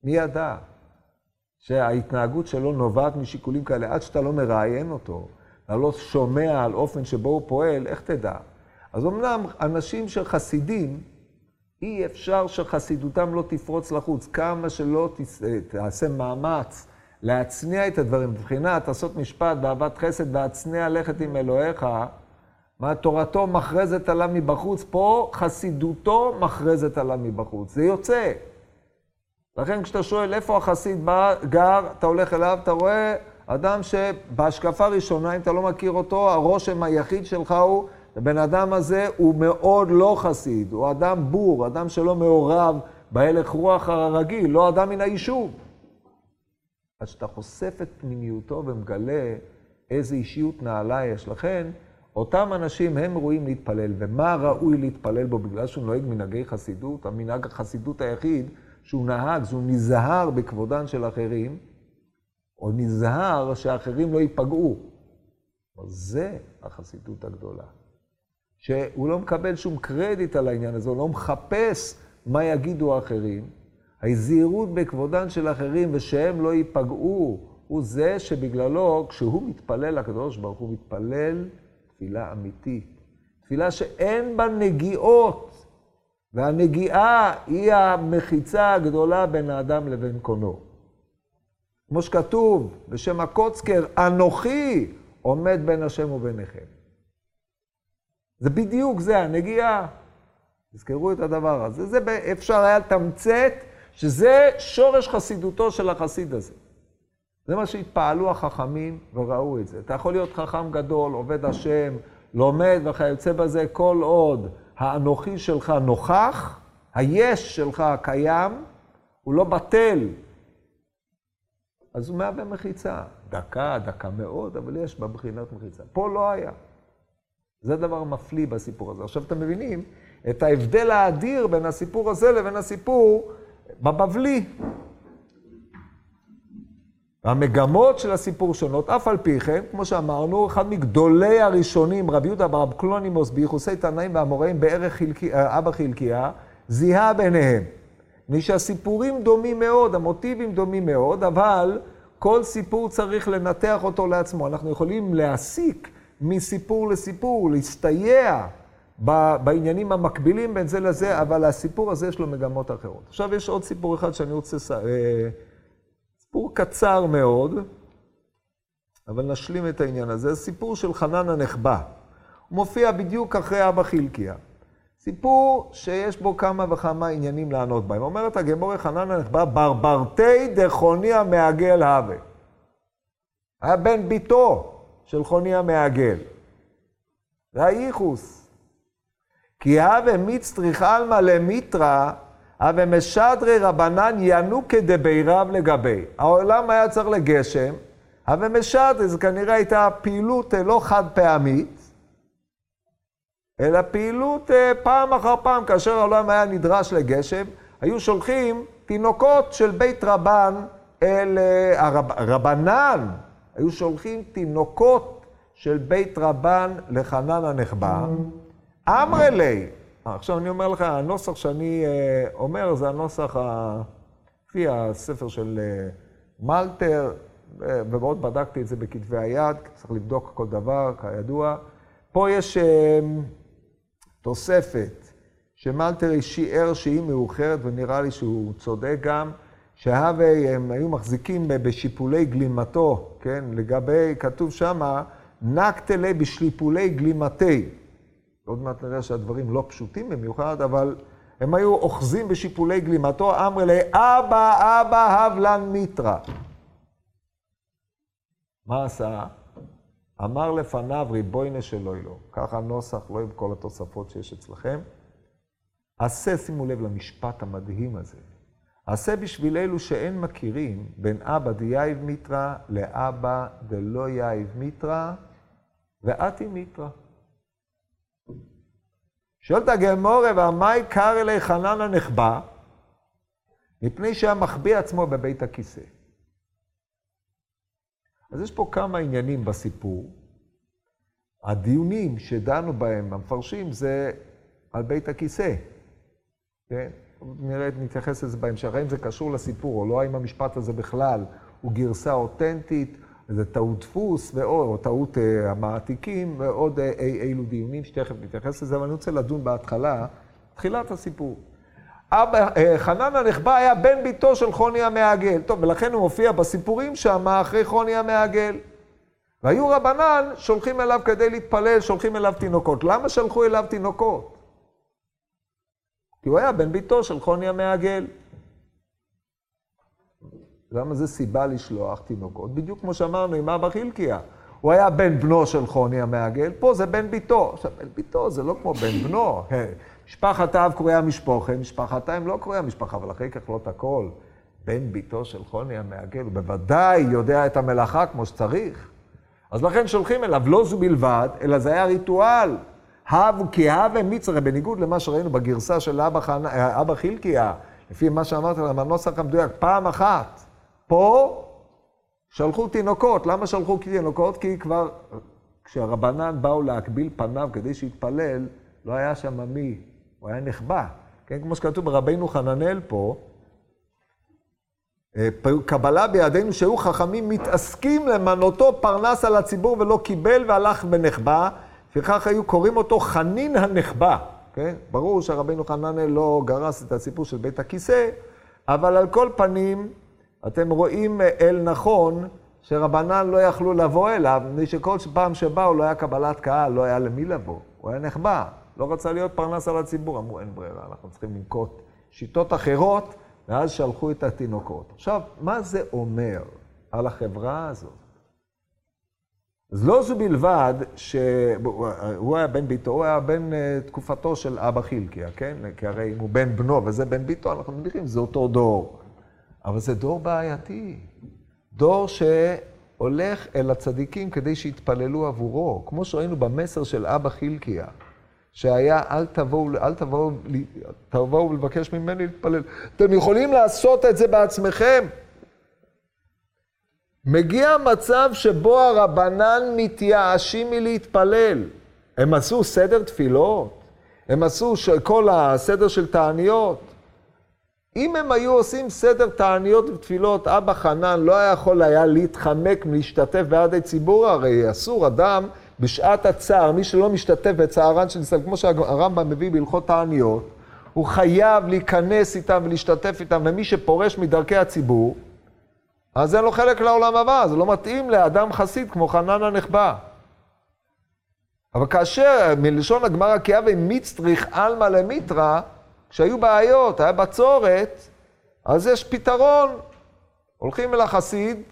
מי ידע? שההתנהגות שלו נובעת משיקולים כאלה, עד שאתה לא מראיין אותו, אתה לא שומע על אופן שבו הוא פועל, איך תדע? אז אמנם אנשים של חסידים, אי אפשר שחסידותם לא תפרוץ לחוץ, כמה שלא תעשה מאמץ להצניע את הדברים, מבחינת לעשות משפט באהבת חסד והצניע לכת עם אלוהיך, מה תורתו מכרזת עליו מבחוץ, פה חסידותו מכרזת עליו מבחוץ, זה יוצא. לכן כשאתה שואל איפה החסיד בא, גר, אתה הולך אליו, אתה רואה אדם שבהשקפה ראשונה, אם אתה לא מכיר אותו, הרושם היחיד שלך הוא, הבן אדם הזה הוא מאוד לא חסיד, הוא אדם בור, אדם שלא מעורב בהלך רוח הרגיל, לא אדם מן היישוב. אז שאתה חושף את פנימיותו ומגלה איזו אישיות נעלה יש. לכן, אותם אנשים הם ראויים להתפלל, ומה ראוי להתפלל בו בגלל שהוא נוהג מנהגי חסידות? המנהג החסידות היחיד שהוא נהג, שהוא נזהר בכבודן של אחרים, או נזהר שאחרים לא ייפגעו. זה החסידות הגדולה. שהוא לא מקבל שום קרדיט על העניין הזה, הוא לא מחפש מה יגידו האחרים. הזהירות בכבודן של אחרים ושהם לא ייפגעו, הוא זה שבגללו, כשהוא מתפלל לקדוש ברוך הוא, מתפלל תפילה אמיתית. תפילה שאין בה נגיעות, והנגיעה היא המחיצה הגדולה בין האדם לבין קונו. כמו שכתוב בשם הקוצקר, אנוכי עומד בין השם וביניכם. זה בדיוק זה, הנגיעה. תזכרו את הדבר הזה. זה אפשר היה לתמצת שזה שורש חסידותו של החסיד הזה. זה מה שהתפעלו החכמים וראו את זה. אתה יכול להיות חכם גדול, עובד השם, לומד וכיוצא בזה, כל עוד האנוכי שלך נוכח, היש שלך קיים, הוא לא בטל. אז הוא מהווה מחיצה. דקה, דקה מאוד, אבל יש בה בחינת מחיצה. פה לא היה. זה דבר מפליא בסיפור הזה. עכשיו אתם מבינים את ההבדל האדיר בין הסיפור הזה לבין הסיפור בבבלי. המגמות של הסיפור שונות, אף על פי כן, כמו שאמרנו, אחד מגדולי הראשונים, רבי יהודה ברב קלונימוס, בייחוסי תנאים והאמוראים בערך חלקי, אבא חלקיה, זיהה ביניהם. מפני שהסיפורים דומים מאוד, המוטיבים דומים מאוד, אבל כל סיפור צריך לנתח אותו לעצמו. אנחנו יכולים להסיק מסיפור לסיפור, להסתייע בעניינים המקבילים בין זה לזה, אבל הסיפור הזה יש לו מגמות אחרות. עכשיו יש עוד סיפור אחד שאני רוצה, אה, סיפור קצר מאוד, אבל נשלים את העניין הזה. סיפור של חנן הנחבא. הוא מופיע בדיוק אחרי אבא חילקיה. סיפור שיש בו כמה וכמה עניינים לענות בהם. אומרת הגמורי חנן הנחבא, ברברתי דחוני המעגל הווה. היה בן ביתו של חוני המעגל. זה הייחוס. כי הווה מצטריך עלמא למיטרא, הווה משדרי רבנן ינוקא דבירב לגבי. העולם היה צריך לגשם, הווה משדרי, זה כנראה הייתה פעילות לא חד פעמית, אלא פעילות אה, פעם אחר פעם, כאשר העולם היה נדרש לגשם, היו שולחים תינוקות של בית רבן אל אה, הרב, רבנן, היו שולחים תינוקות של בית רבן לחנן הנחבא. אמרלי, עכשיו אני אומר לך, הנוסח שאני אה, אומר זה הנוסח לפי הספר של מלטר, ומאוד בדקתי את זה בכתבי היד, צריך לבדוק כל דבר, כידוע. פה יש תוספת שמלטר שיער שהיא מאוחרת, ונראה לי שהוא צודק גם, שהווה הם היו מחזיקים בשיפולי גלימתו, כן? לגבי, כתוב שמה, נקטלי בשליפולי גלימתי. עוד מעט נראה שהדברים לא פשוטים במיוחד, אבל הם היו אוחזים בשיפולי גלימתו, אמרי ליה, אבא, אבא, הב לן מיטרא. מה עשה? אמר לפניו ריבוינו של עולם, ככה הנוסח, לא עם כל התוספות שיש אצלכם. עשה, שימו לב למשפט המדהים הזה, עשה בשביל אלו שאין מכירים בין אבא דיהיב מיטרא לאבא דלא יהיב מיטרא ואתי מיטרא. שואלת הגמורה, והמאי קר אלי חנן הנחבא? מפני שהיה מחביא עצמו בבית הכיסא. אז יש פה כמה עניינים בסיפור. הדיונים שדנו בהם, המפרשים, זה על בית הכיסא. כן? נראה, נתייחס לזה בהמשך. האם זה קשור לסיפור או לא, האם המשפט הזה בכלל הוא גרסה אותנטית, זה טעות דפוס, או טעות uh, המעתיקים, ועוד uh, אי, אילו דיונים שתכף נתייחס לזה, אבל אני רוצה לדון בהתחלה, תחילת הסיפור. אבא, אה, חנן הנחבא היה בן ביתו של חוני המעגל. טוב, ולכן הוא מופיע בסיפורים שם אחרי חוני המעגל. והיו רבנן שולחים אליו כדי להתפלל, שולחים אליו תינוקות. למה שלחו אליו תינוקות? כי הוא היה בן ביתו של חוני המעגל. למה זה סיבה לשלוח תינוקות? בדיוק כמו שאמרנו עם אבא חילקיה. הוא היה בן בנו של חוני המעגל, פה זה בן ביתו. עכשיו, בן ביתו זה לא כמו בן בנו. משפחת האב קרויה משפוחה, משפחת האם לא קרויה משפחה, אבל אחרי כך לא הכל. בן ביתו של חוני המעגל, הוא בוודאי יודע את המלאכה כמו שצריך. אז לכן שולחים אליו, לא זו בלבד, אלא זה היה ריטואל. הב כי הווה מצרה, בניגוד למה שראינו בגרסה של אבא, חנ... אבא חילקיה, לפי מה שאמרתי להם, הנוסח המדויק, פעם אחת. פה שלחו תינוקות. למה שלחו תינוקות? כי כבר כשהרבנן באו להקביל פניו כדי שיתפלל, לא היה שם מי הוא היה נחבא. כן, כמו שכתוב ברבינו חננאל פה, אה, קבלה בידינו שהיו חכמים מתעסקים למנותו פרנס על הציבור ולא קיבל והלך בנחבא, לפיכך היו קוראים אותו חנין הנחבא. כן? ברור שהרבינו חננאל לא גרס את הסיפור של בית הכיסא, אבל על כל פנים, אתם רואים אה, אל נכון שרבנן לא יכלו לבוא אליו, מפני שכל פעם שבאו לא היה קבלת קהל, לא היה למי לבוא, הוא היה נחבא. לא רצה להיות פרנס על הציבור, אמרו, אין ברירה, אנחנו צריכים לנקוט שיטות אחרות, ואז שלחו את התינוקות. עכשיו, מה זה אומר על החברה הזאת? אז לא זו בלבד שהוא היה בן ביתו, הוא היה בן אה, תקופתו של אבא חילקיה, כן? כי הרי אם הוא בן בנו וזה בן ביתו, אנחנו מניחים, זה אותו דור. אבל זה דור בעייתי. דור שהולך אל הצדיקים כדי שיתפללו עבורו, כמו שראינו במסר של אבא חילקיה. שהיה אל תבואו, אל תבואו, תבואו לבקש ממני להתפלל. אתם יכולים לעשות את זה בעצמכם. מגיע מצב שבו הרבנן מתייאשים מלהתפלל. הם עשו סדר תפילות, הם עשו כל הסדר של תעניות. אם הם היו עושים סדר תעניות ותפילות, אבא חנן לא היה יכול היה להתחמק מלהשתתף בעד הציבור, הרי אסור אדם בשעת הצער, מי שלא משתתף בצערן של ישראל, כמו שהרמב"ם מביא בהלכות תעניות, הוא חייב להיכנס איתם ולהשתתף איתם, ומי שפורש מדרכי הציבור, אז אין לו חלק לעולם הבא, זה לא מתאים לאדם חסיד כמו חנן הנחבא. אבל כאשר, מלשון הגמרא קיאווה מצטריך עלמא למיתרא, כשהיו בעיות, היה בצורת, אז יש פתרון. הולכים אל החסיד,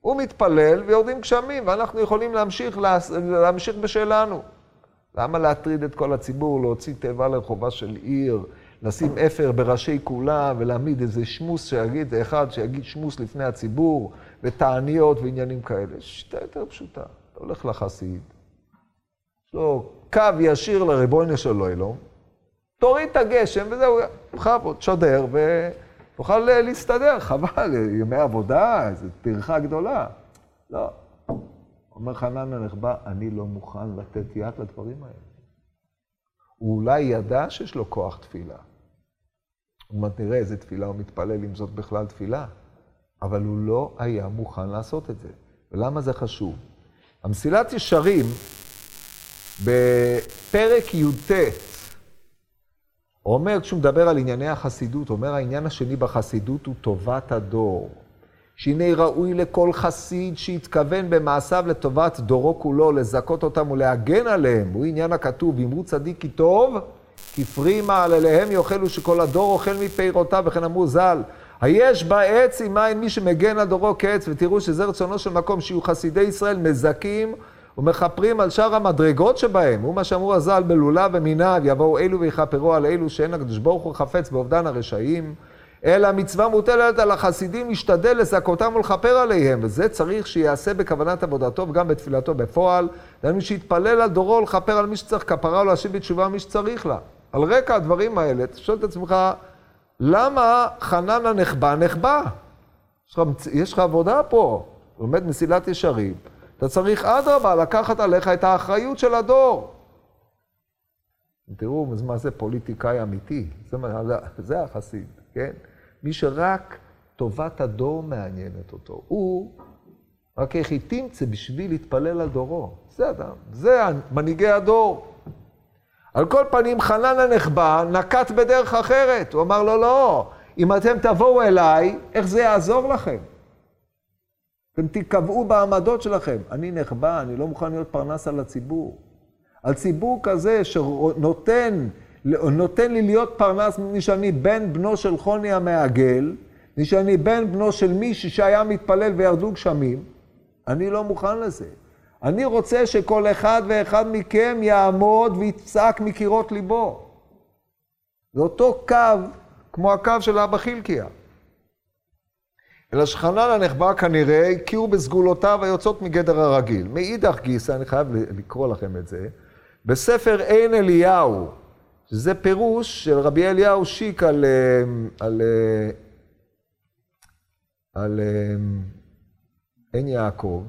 הוא מתפלל ויורדים גשמים, ואנחנו יכולים להמשיך, להמשיך בשלנו. למה להטריד את כל הציבור, להוציא תיבה לרחובה של עיר, לשים אפר בראשי כולם ולהעמיד איזה שמוס שיגיד, אחד שיגיד שמוס לפני הציבור, ותעניות ועניינים כאלה. שיטה יותר פשוטה. אתה הולך לחסיד, יש לו קו ישיר לריבונו של אלוהים, תוריד את הגשם וזהו, בכבוד, תשדר ותוכל להסתדר, חבל, ימי עבודה, איזו טרחה גדולה. לא. אומר חנן הנחבא, אני לא מוכן לתת יד לדברים האלה. הוא אולי ידע שיש לו כוח תפילה. הוא אומר, תראה איזה תפילה הוא מתפלל, אם זאת בכלל תפילה. אבל הוא לא היה מוכן לעשות את זה. ולמה זה חשוב? המסילת ישרים, בפרק י"ט, אומר, כשהוא מדבר על ענייני החסידות, אומר, העניין השני בחסידות הוא טובת הדור. שהנה ראוי לכל חסיד שיתכוון במעשיו לטובת דורו כולו, לזכות אותם ולהגן עליהם. הוא עניין הכתוב, אמרו צדיק כי טוב, כי פרי מעלליהם יאכלו שכל הדור אוכל מפירותיו, וכן אמרו ז"ל. היש בעץ עם מים מי שמגן על דורו כעץ, ותראו שזה רצונו של מקום, שיהיו חסידי ישראל מזכים ומכפרים על שאר המדרגות שבהם. הוא מה שאמרו הז"ל בלולב ומיניו, יבואו אלו ויכפרו על אלו שאין הקדוש ברוך הוא חפץ באובדן הרשעים. אלא מצווה מוטלת על החסידים להשתדל לזכותם ולכפר עליהם, וזה צריך שיעשה בכוונת עבודתו וגם בתפילתו בפועל, דהיינו שיתפלל על דורו ולכפר על מי שצריך כפרה ולהשיב בתשובה מי שצריך לה. על רקע הדברים האלה, אתה שואל את עצמך, למה חנן הנחבא נחבא? יש לך, יש לך עבודה פה, לומד מסילת ישרים, אתה צריך אדרבה לקחת עליך את האחריות של הדור. תראו מה זה פוליטיקאי אמיתי, זה, זה החסיד, כן? מי שרק טובת הדור מעניינת אותו. הוא רק היא תמצא בשביל להתפלל על דורו. זה אדם, זה מנהיגי הדור. על כל פנים, חנן הנחבא נקט בדרך אחרת. הוא אמר לו, לא, אם אתם תבואו אליי, איך זה יעזור לכם? אתם תיקבעו בעמדות שלכם. אני נחבא, אני לא מוכן להיות פרנס על הציבור. על ציבור כזה שנותן נותן לי להיות פרנס מפני שאני בן בנו של חוני המעגל, מפני שאני בן בנו של מישהו שהיה מתפלל וירדו גשמים, אני לא מוכן לזה. אני רוצה שכל אחד ואחד מכם יעמוד ויצעק מקירות ליבו. זה אותו קו כמו הקו של אבא חילקיה. אלא שחנן הנחבא כנראה הכירו בסגולותיו היוצאות מגדר הרגיל. מאידך גיסא, אני חייב לקרוא לכם את זה, בספר עין אליהו, שזה פירוש של רבי אליהו שיק על, אה, על, אה, על אה, עין יעקב.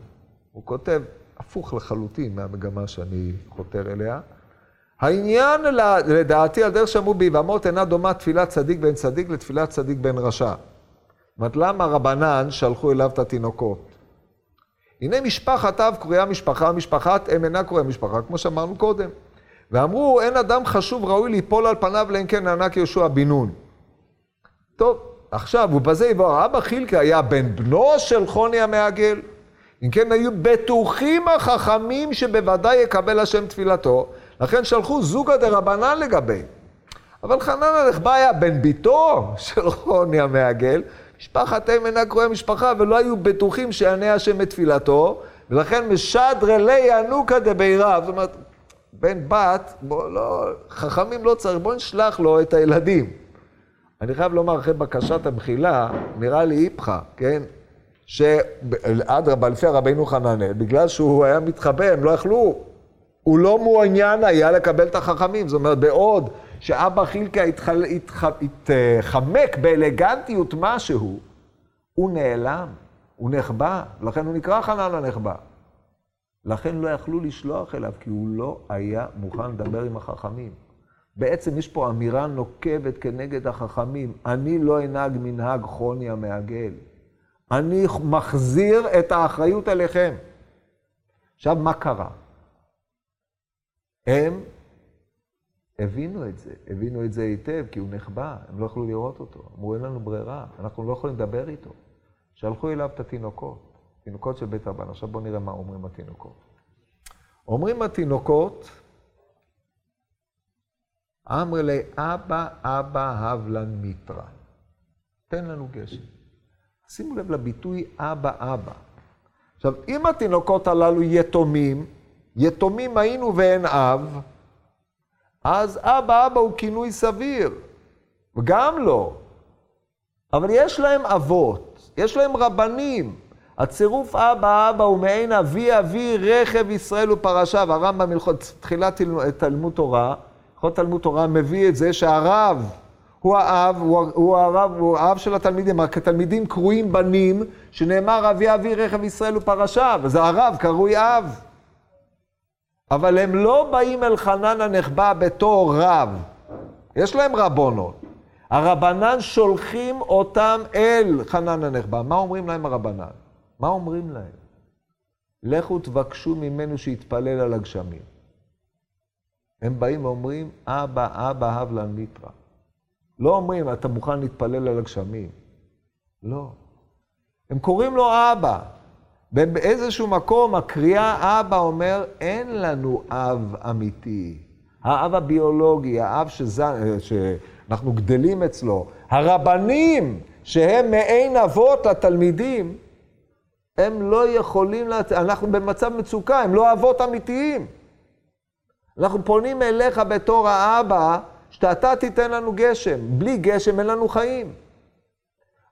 הוא כותב הפוך לחלוטין מהמגמה שאני חותר אליה. העניין לדעתי על דרך שאמרו ביבמות אינה דומה תפילת צדיק בן צדיק לתפילת צדיק בן רשע. אומרת, למה רבנן שלחו אליו את התינוקות? הנה משפחת אב קרויה משפחה, משפחת אם אינה קרויה משפחה, כמו שאמרנו קודם. ואמרו, אין אדם חשוב ראוי ליפול על פניו, אם כן נענק יהושע בן נון. טוב, עכשיו, ובזה יבוא, אבא חילקה היה בן בנו של חוני המעגל. אם כן, היו בטוחים החכמים שבוודאי יקבל השם תפילתו, לכן שלחו זוגא דרבנן לגבי. אבל חנן הנחבא היה בן ביתו של חוני המעגל, משפחת אם אינה קרויה משפחה, ולא היו בטוחים שיענה השם את תפילתו, ולכן משדרי לי ינוקא דביריו. זאת אומרת, בן בת, בוא לא, חכמים לא צריך, בוא נשלח לו את הילדים. אני חייב לומר, אחרי בקשת המחילה, נראה לי איפכא, כן? שאדרבה, לפי הרבינו חננאל, בגלל שהוא היה מתחבא, הם לא יכלו. הוא לא מעוניין היה לקבל את החכמים. זאת אומרת, בעוד שאבא חילקה התחל, התח, התחמק באלגנטיות משהו, הוא נעלם, הוא נחבא, לכן הוא נקרא חנן הנחבא. לכן לא יכלו לשלוח אליו, כי הוא לא היה מוכן לדבר עם החכמים. בעצם יש פה אמירה נוקבת כנגד החכמים, אני לא אנהג מנהג חוני המעגל. אני מחזיר את האחריות אליכם. עכשיו, מה קרה? הם הבינו את זה, הבינו את זה היטב, כי הוא נחבא, הם לא יכלו לראות אותו. אמרו, אין לנו ברירה, אנחנו לא יכולים לדבר איתו. שלחו אליו את התינוקות, תינוקות של בית רבן. עכשיו בואו נראה מה אומרים התינוקות. אומרים התינוקות, אמרי לי, אבא, אבא, הבלן מיטרא. תן לנו גשם. שימו לב לביטוי אבא, אבא. עכשיו, אם התינוקות הללו יתומים, יתומים היינו ואין אב, אז אבא, אבא הוא כינוי סביר. וגם לא. אבל יש להם אבות, יש להם רבנים. הצירוף אבא, אבא הוא מעין אבי, אבי, רכב ישראל ופרשיו. הרמב"ם מלכות תחילת תלמוד תורה, הלכות תלמוד תורה מביא את זה שהרב הוא האב, הוא, הוא הרב, הוא האב של התלמידים. התלמידים קרויים בנים, שנאמר אבי, אבי, רכב ישראל ופרשיו. אז הרב קרוי אב. אבל הם לא באים אל חנן הנחבא בתור רב. יש להם רבונות. הרבנן שולחים אותם אל חנן הנחבא. מה אומרים להם הרבנן? מה אומרים להם? לכו תבקשו ממנו שיתפלל על הגשמים. הם באים ואומרים, אבא, אבא, הב לן מיטרא. לא אומרים, אתה מוכן להתפלל על הגשמים. לא. הם קוראים לו אבא. באיזשהו מקום הקריאה אבא אומר, אין לנו אב אמיתי. האב הביולוגי, האב שזה, שאנחנו גדלים אצלו, הרבנים שהם מעין אבות לתלמידים, הם לא יכולים, לת... אנחנו במצב מצוקה, הם לא אבות אמיתיים. אנחנו פונים אליך בתור האבא, שאתה תיתן לנו גשם. בלי גשם אין לנו חיים.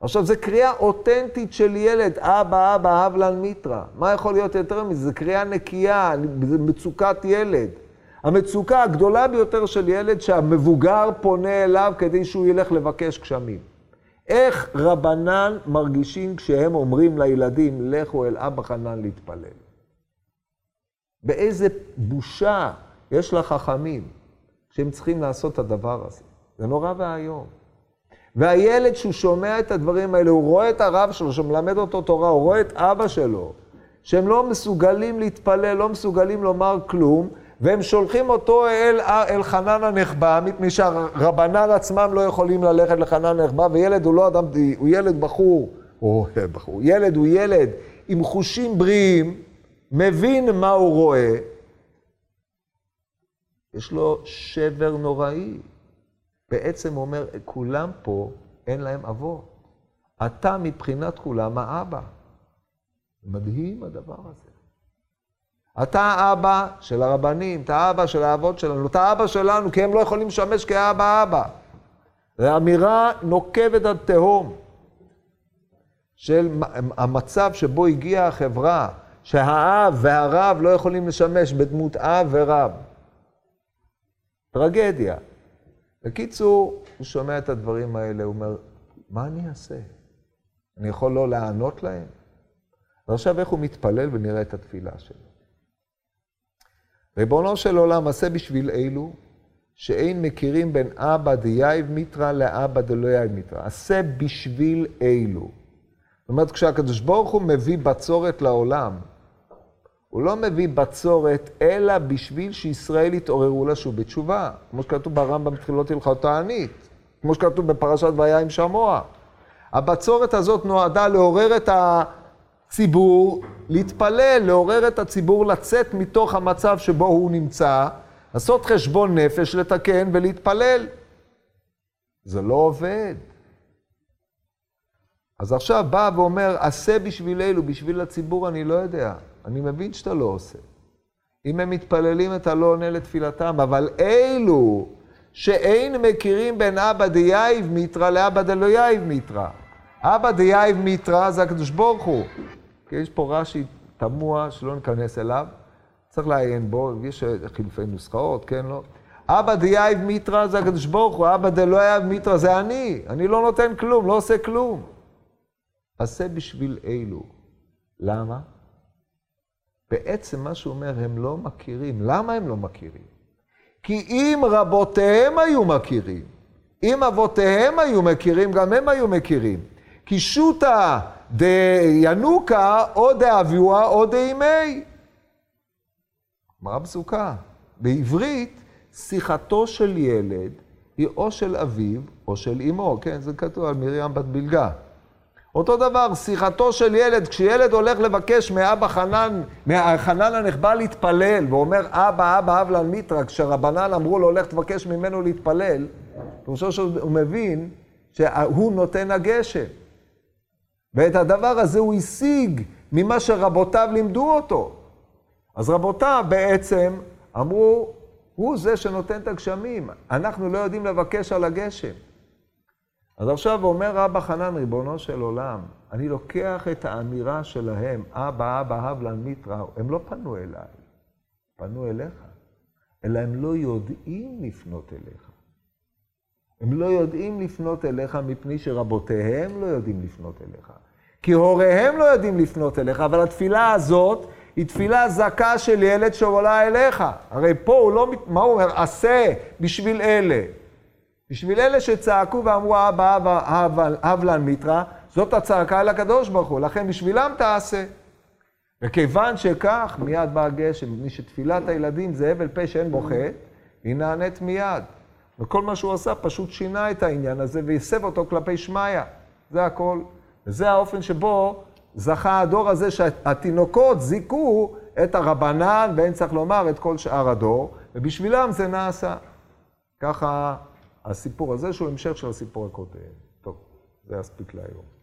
עכשיו, זו קריאה אותנטית של ילד, אבא, אבא, אבלן מיטרא. מה יכול להיות יותר מזה? זו קריאה נקייה, מצוקת ילד. המצוקה הגדולה ביותר של ילד שהמבוגר פונה אליו כדי שהוא ילך לבקש גשמים. איך רבנן מרגישים כשהם אומרים לילדים, לכו אל אבא חנן להתפלל? באיזה בושה יש לחכמים שהם צריכים לעשות את הדבר הזה. זה נורא ואיום. והילד, שהוא שומע את הדברים האלה, הוא רואה את הרב שלו שמלמד אותו תורה, הוא רואה את אבא שלו, שהם לא מסוגלים להתפלל, לא מסוגלים לומר כלום, והם שולחים אותו אל, אל חנן הנחבא, מפני שהרבנן עצמם לא יכולים ללכת לחנן הנחבא, וילד הוא לא אדם, הוא ילד בחור, או בחור, ילד הוא ילד עם חושים בריאים, מבין מה הוא רואה, יש לו שבר נוראי. בעצם אומר, כולם פה, אין להם אבות. אתה מבחינת כולם האבא. מדהים הדבר הזה. אתה האבא של הרבנים, אתה האבא של האבות שלנו, אתה האבא שלנו, כי הם לא יכולים לשמש כאבא אבא. זו אמירה נוקבת עד תהום של המצב שבו הגיעה החברה, שהאב והרב לא יכולים לשמש בדמות אב ורב. טרגדיה. בקיצור, הוא שומע את הדברים האלה, הוא אומר, מה אני אעשה? אני יכול לא לענות להם? ועכשיו איך הוא מתפלל ונראה את התפילה שלו. ריבונו של עולם, עשה בשביל אלו שאין מכירים בין אבא דיהיב מיטרא לאבא דלא יהיב מיטרא. עשה בשביל אלו. זאת אומרת, כשהקדוש ברוך הוא מביא בצורת לעולם, הוא לא מביא בצורת, אלא בשביל שישראל יתעוררו לשוב בתשובה. כמו שכתוב ברמב"ם בתחילת הלכות תענית. כמו שכתוב בפרשת והיה עם שמוע. הבצורת הזאת נועדה לעורר את הציבור, להתפלל, לעורר את הציבור לצאת מתוך המצב שבו הוא נמצא, לעשות חשבון נפש, לתקן ולהתפלל. זה לא עובד. אז עכשיו בא ואומר, עשה בשבילנו, בשביל הציבור אני לא יודע. אני מבין שאתה לא עושה. אם הם מתפללים, אתה לא עונה לתפילתם, אבל אלו שאין מכירים בין אבא דיהיב מיטרא לאבא דלא יהיב מיטרא. אבא דיהיב מיטרא זה הקדוש ברוך הוא. כי יש פה רש"י תמוה שלא ניכנס אליו, צריך לעיין בו, יש חילופי נוסחאות, כן, לא? אבא דיהיב מיטרא זה הקדוש ברוך הוא, אבא דלא יהיב מיטרא זה אני. אני לא נותן כלום, לא עושה כלום. עשה בשביל אלו. למה? בעצם מה שהוא אומר, הם לא מכירים. למה הם לא מכירים? כי אם רבותיהם היו מכירים, אם אבותיהם היו מכירים, גם הם היו מכירים. כי שותא דינוקה או דאביוה או דימי. גמרא בסוכה. בעברית, שיחתו של ילד היא או של אביו או של אמו, כן? זה כתוב על מרים בת בלגה. אותו דבר, שיחתו של ילד, כשילד הולך לבקש מאבא חנן, מהחנן הנחבא להתפלל, ואומר אבא, אבא, אבלן מיטרא, כשרבנן אמרו לו, לך תבקש ממנו להתפלל, פירושו שהוא מבין שהוא נותן הגשם. ואת הדבר הזה הוא השיג ממה שרבותיו לימדו אותו. אז רבותיו בעצם אמרו, הוא זה שנותן את הגשמים, אנחנו לא יודעים לבקש על הגשם. אז עכשיו אומר רבא חנן, ריבונו של עולם, אני לוקח את האמירה שלהם, אבא, אבא, הבלן מיטרא, הם לא פנו אליי, פנו אליך, אלא הם לא יודעים לפנות אליך. הם לא יודעים לפנות אליך מפני שרבותיהם לא יודעים לפנות אליך. כי הוריהם לא יודעים לפנות אליך, אבל התפילה הזאת היא תפילה זכה של ילד שעולה אליך. הרי פה הוא לא, מה הוא אומר? עשה בשביל אלה. בשביל אלה שצעקו ואמרו אבא אבא אבלן מיטרא, זאת הצעקה אל הקדוש ברוך הוא, לכן בשבילם תעשה. וכיוון שכך, מיד בא הגשם, מפני שתפילת הילדים זה הבל פה שאין בו חטא, היא נענית מיד. וכל מה שהוא עשה פשוט שינה את העניין הזה והסב אותו כלפי שמיא. זה הכל. וזה האופן שבו זכה הדור הזה שהתינוקות זיכו את הרבנן, ואין צריך לומר את כל שאר הדור, ובשבילם זה נעשה. ככה הסיפור הזה, שהוא המשך של הסיפור הקודם. טוב, זה יספיק להיום.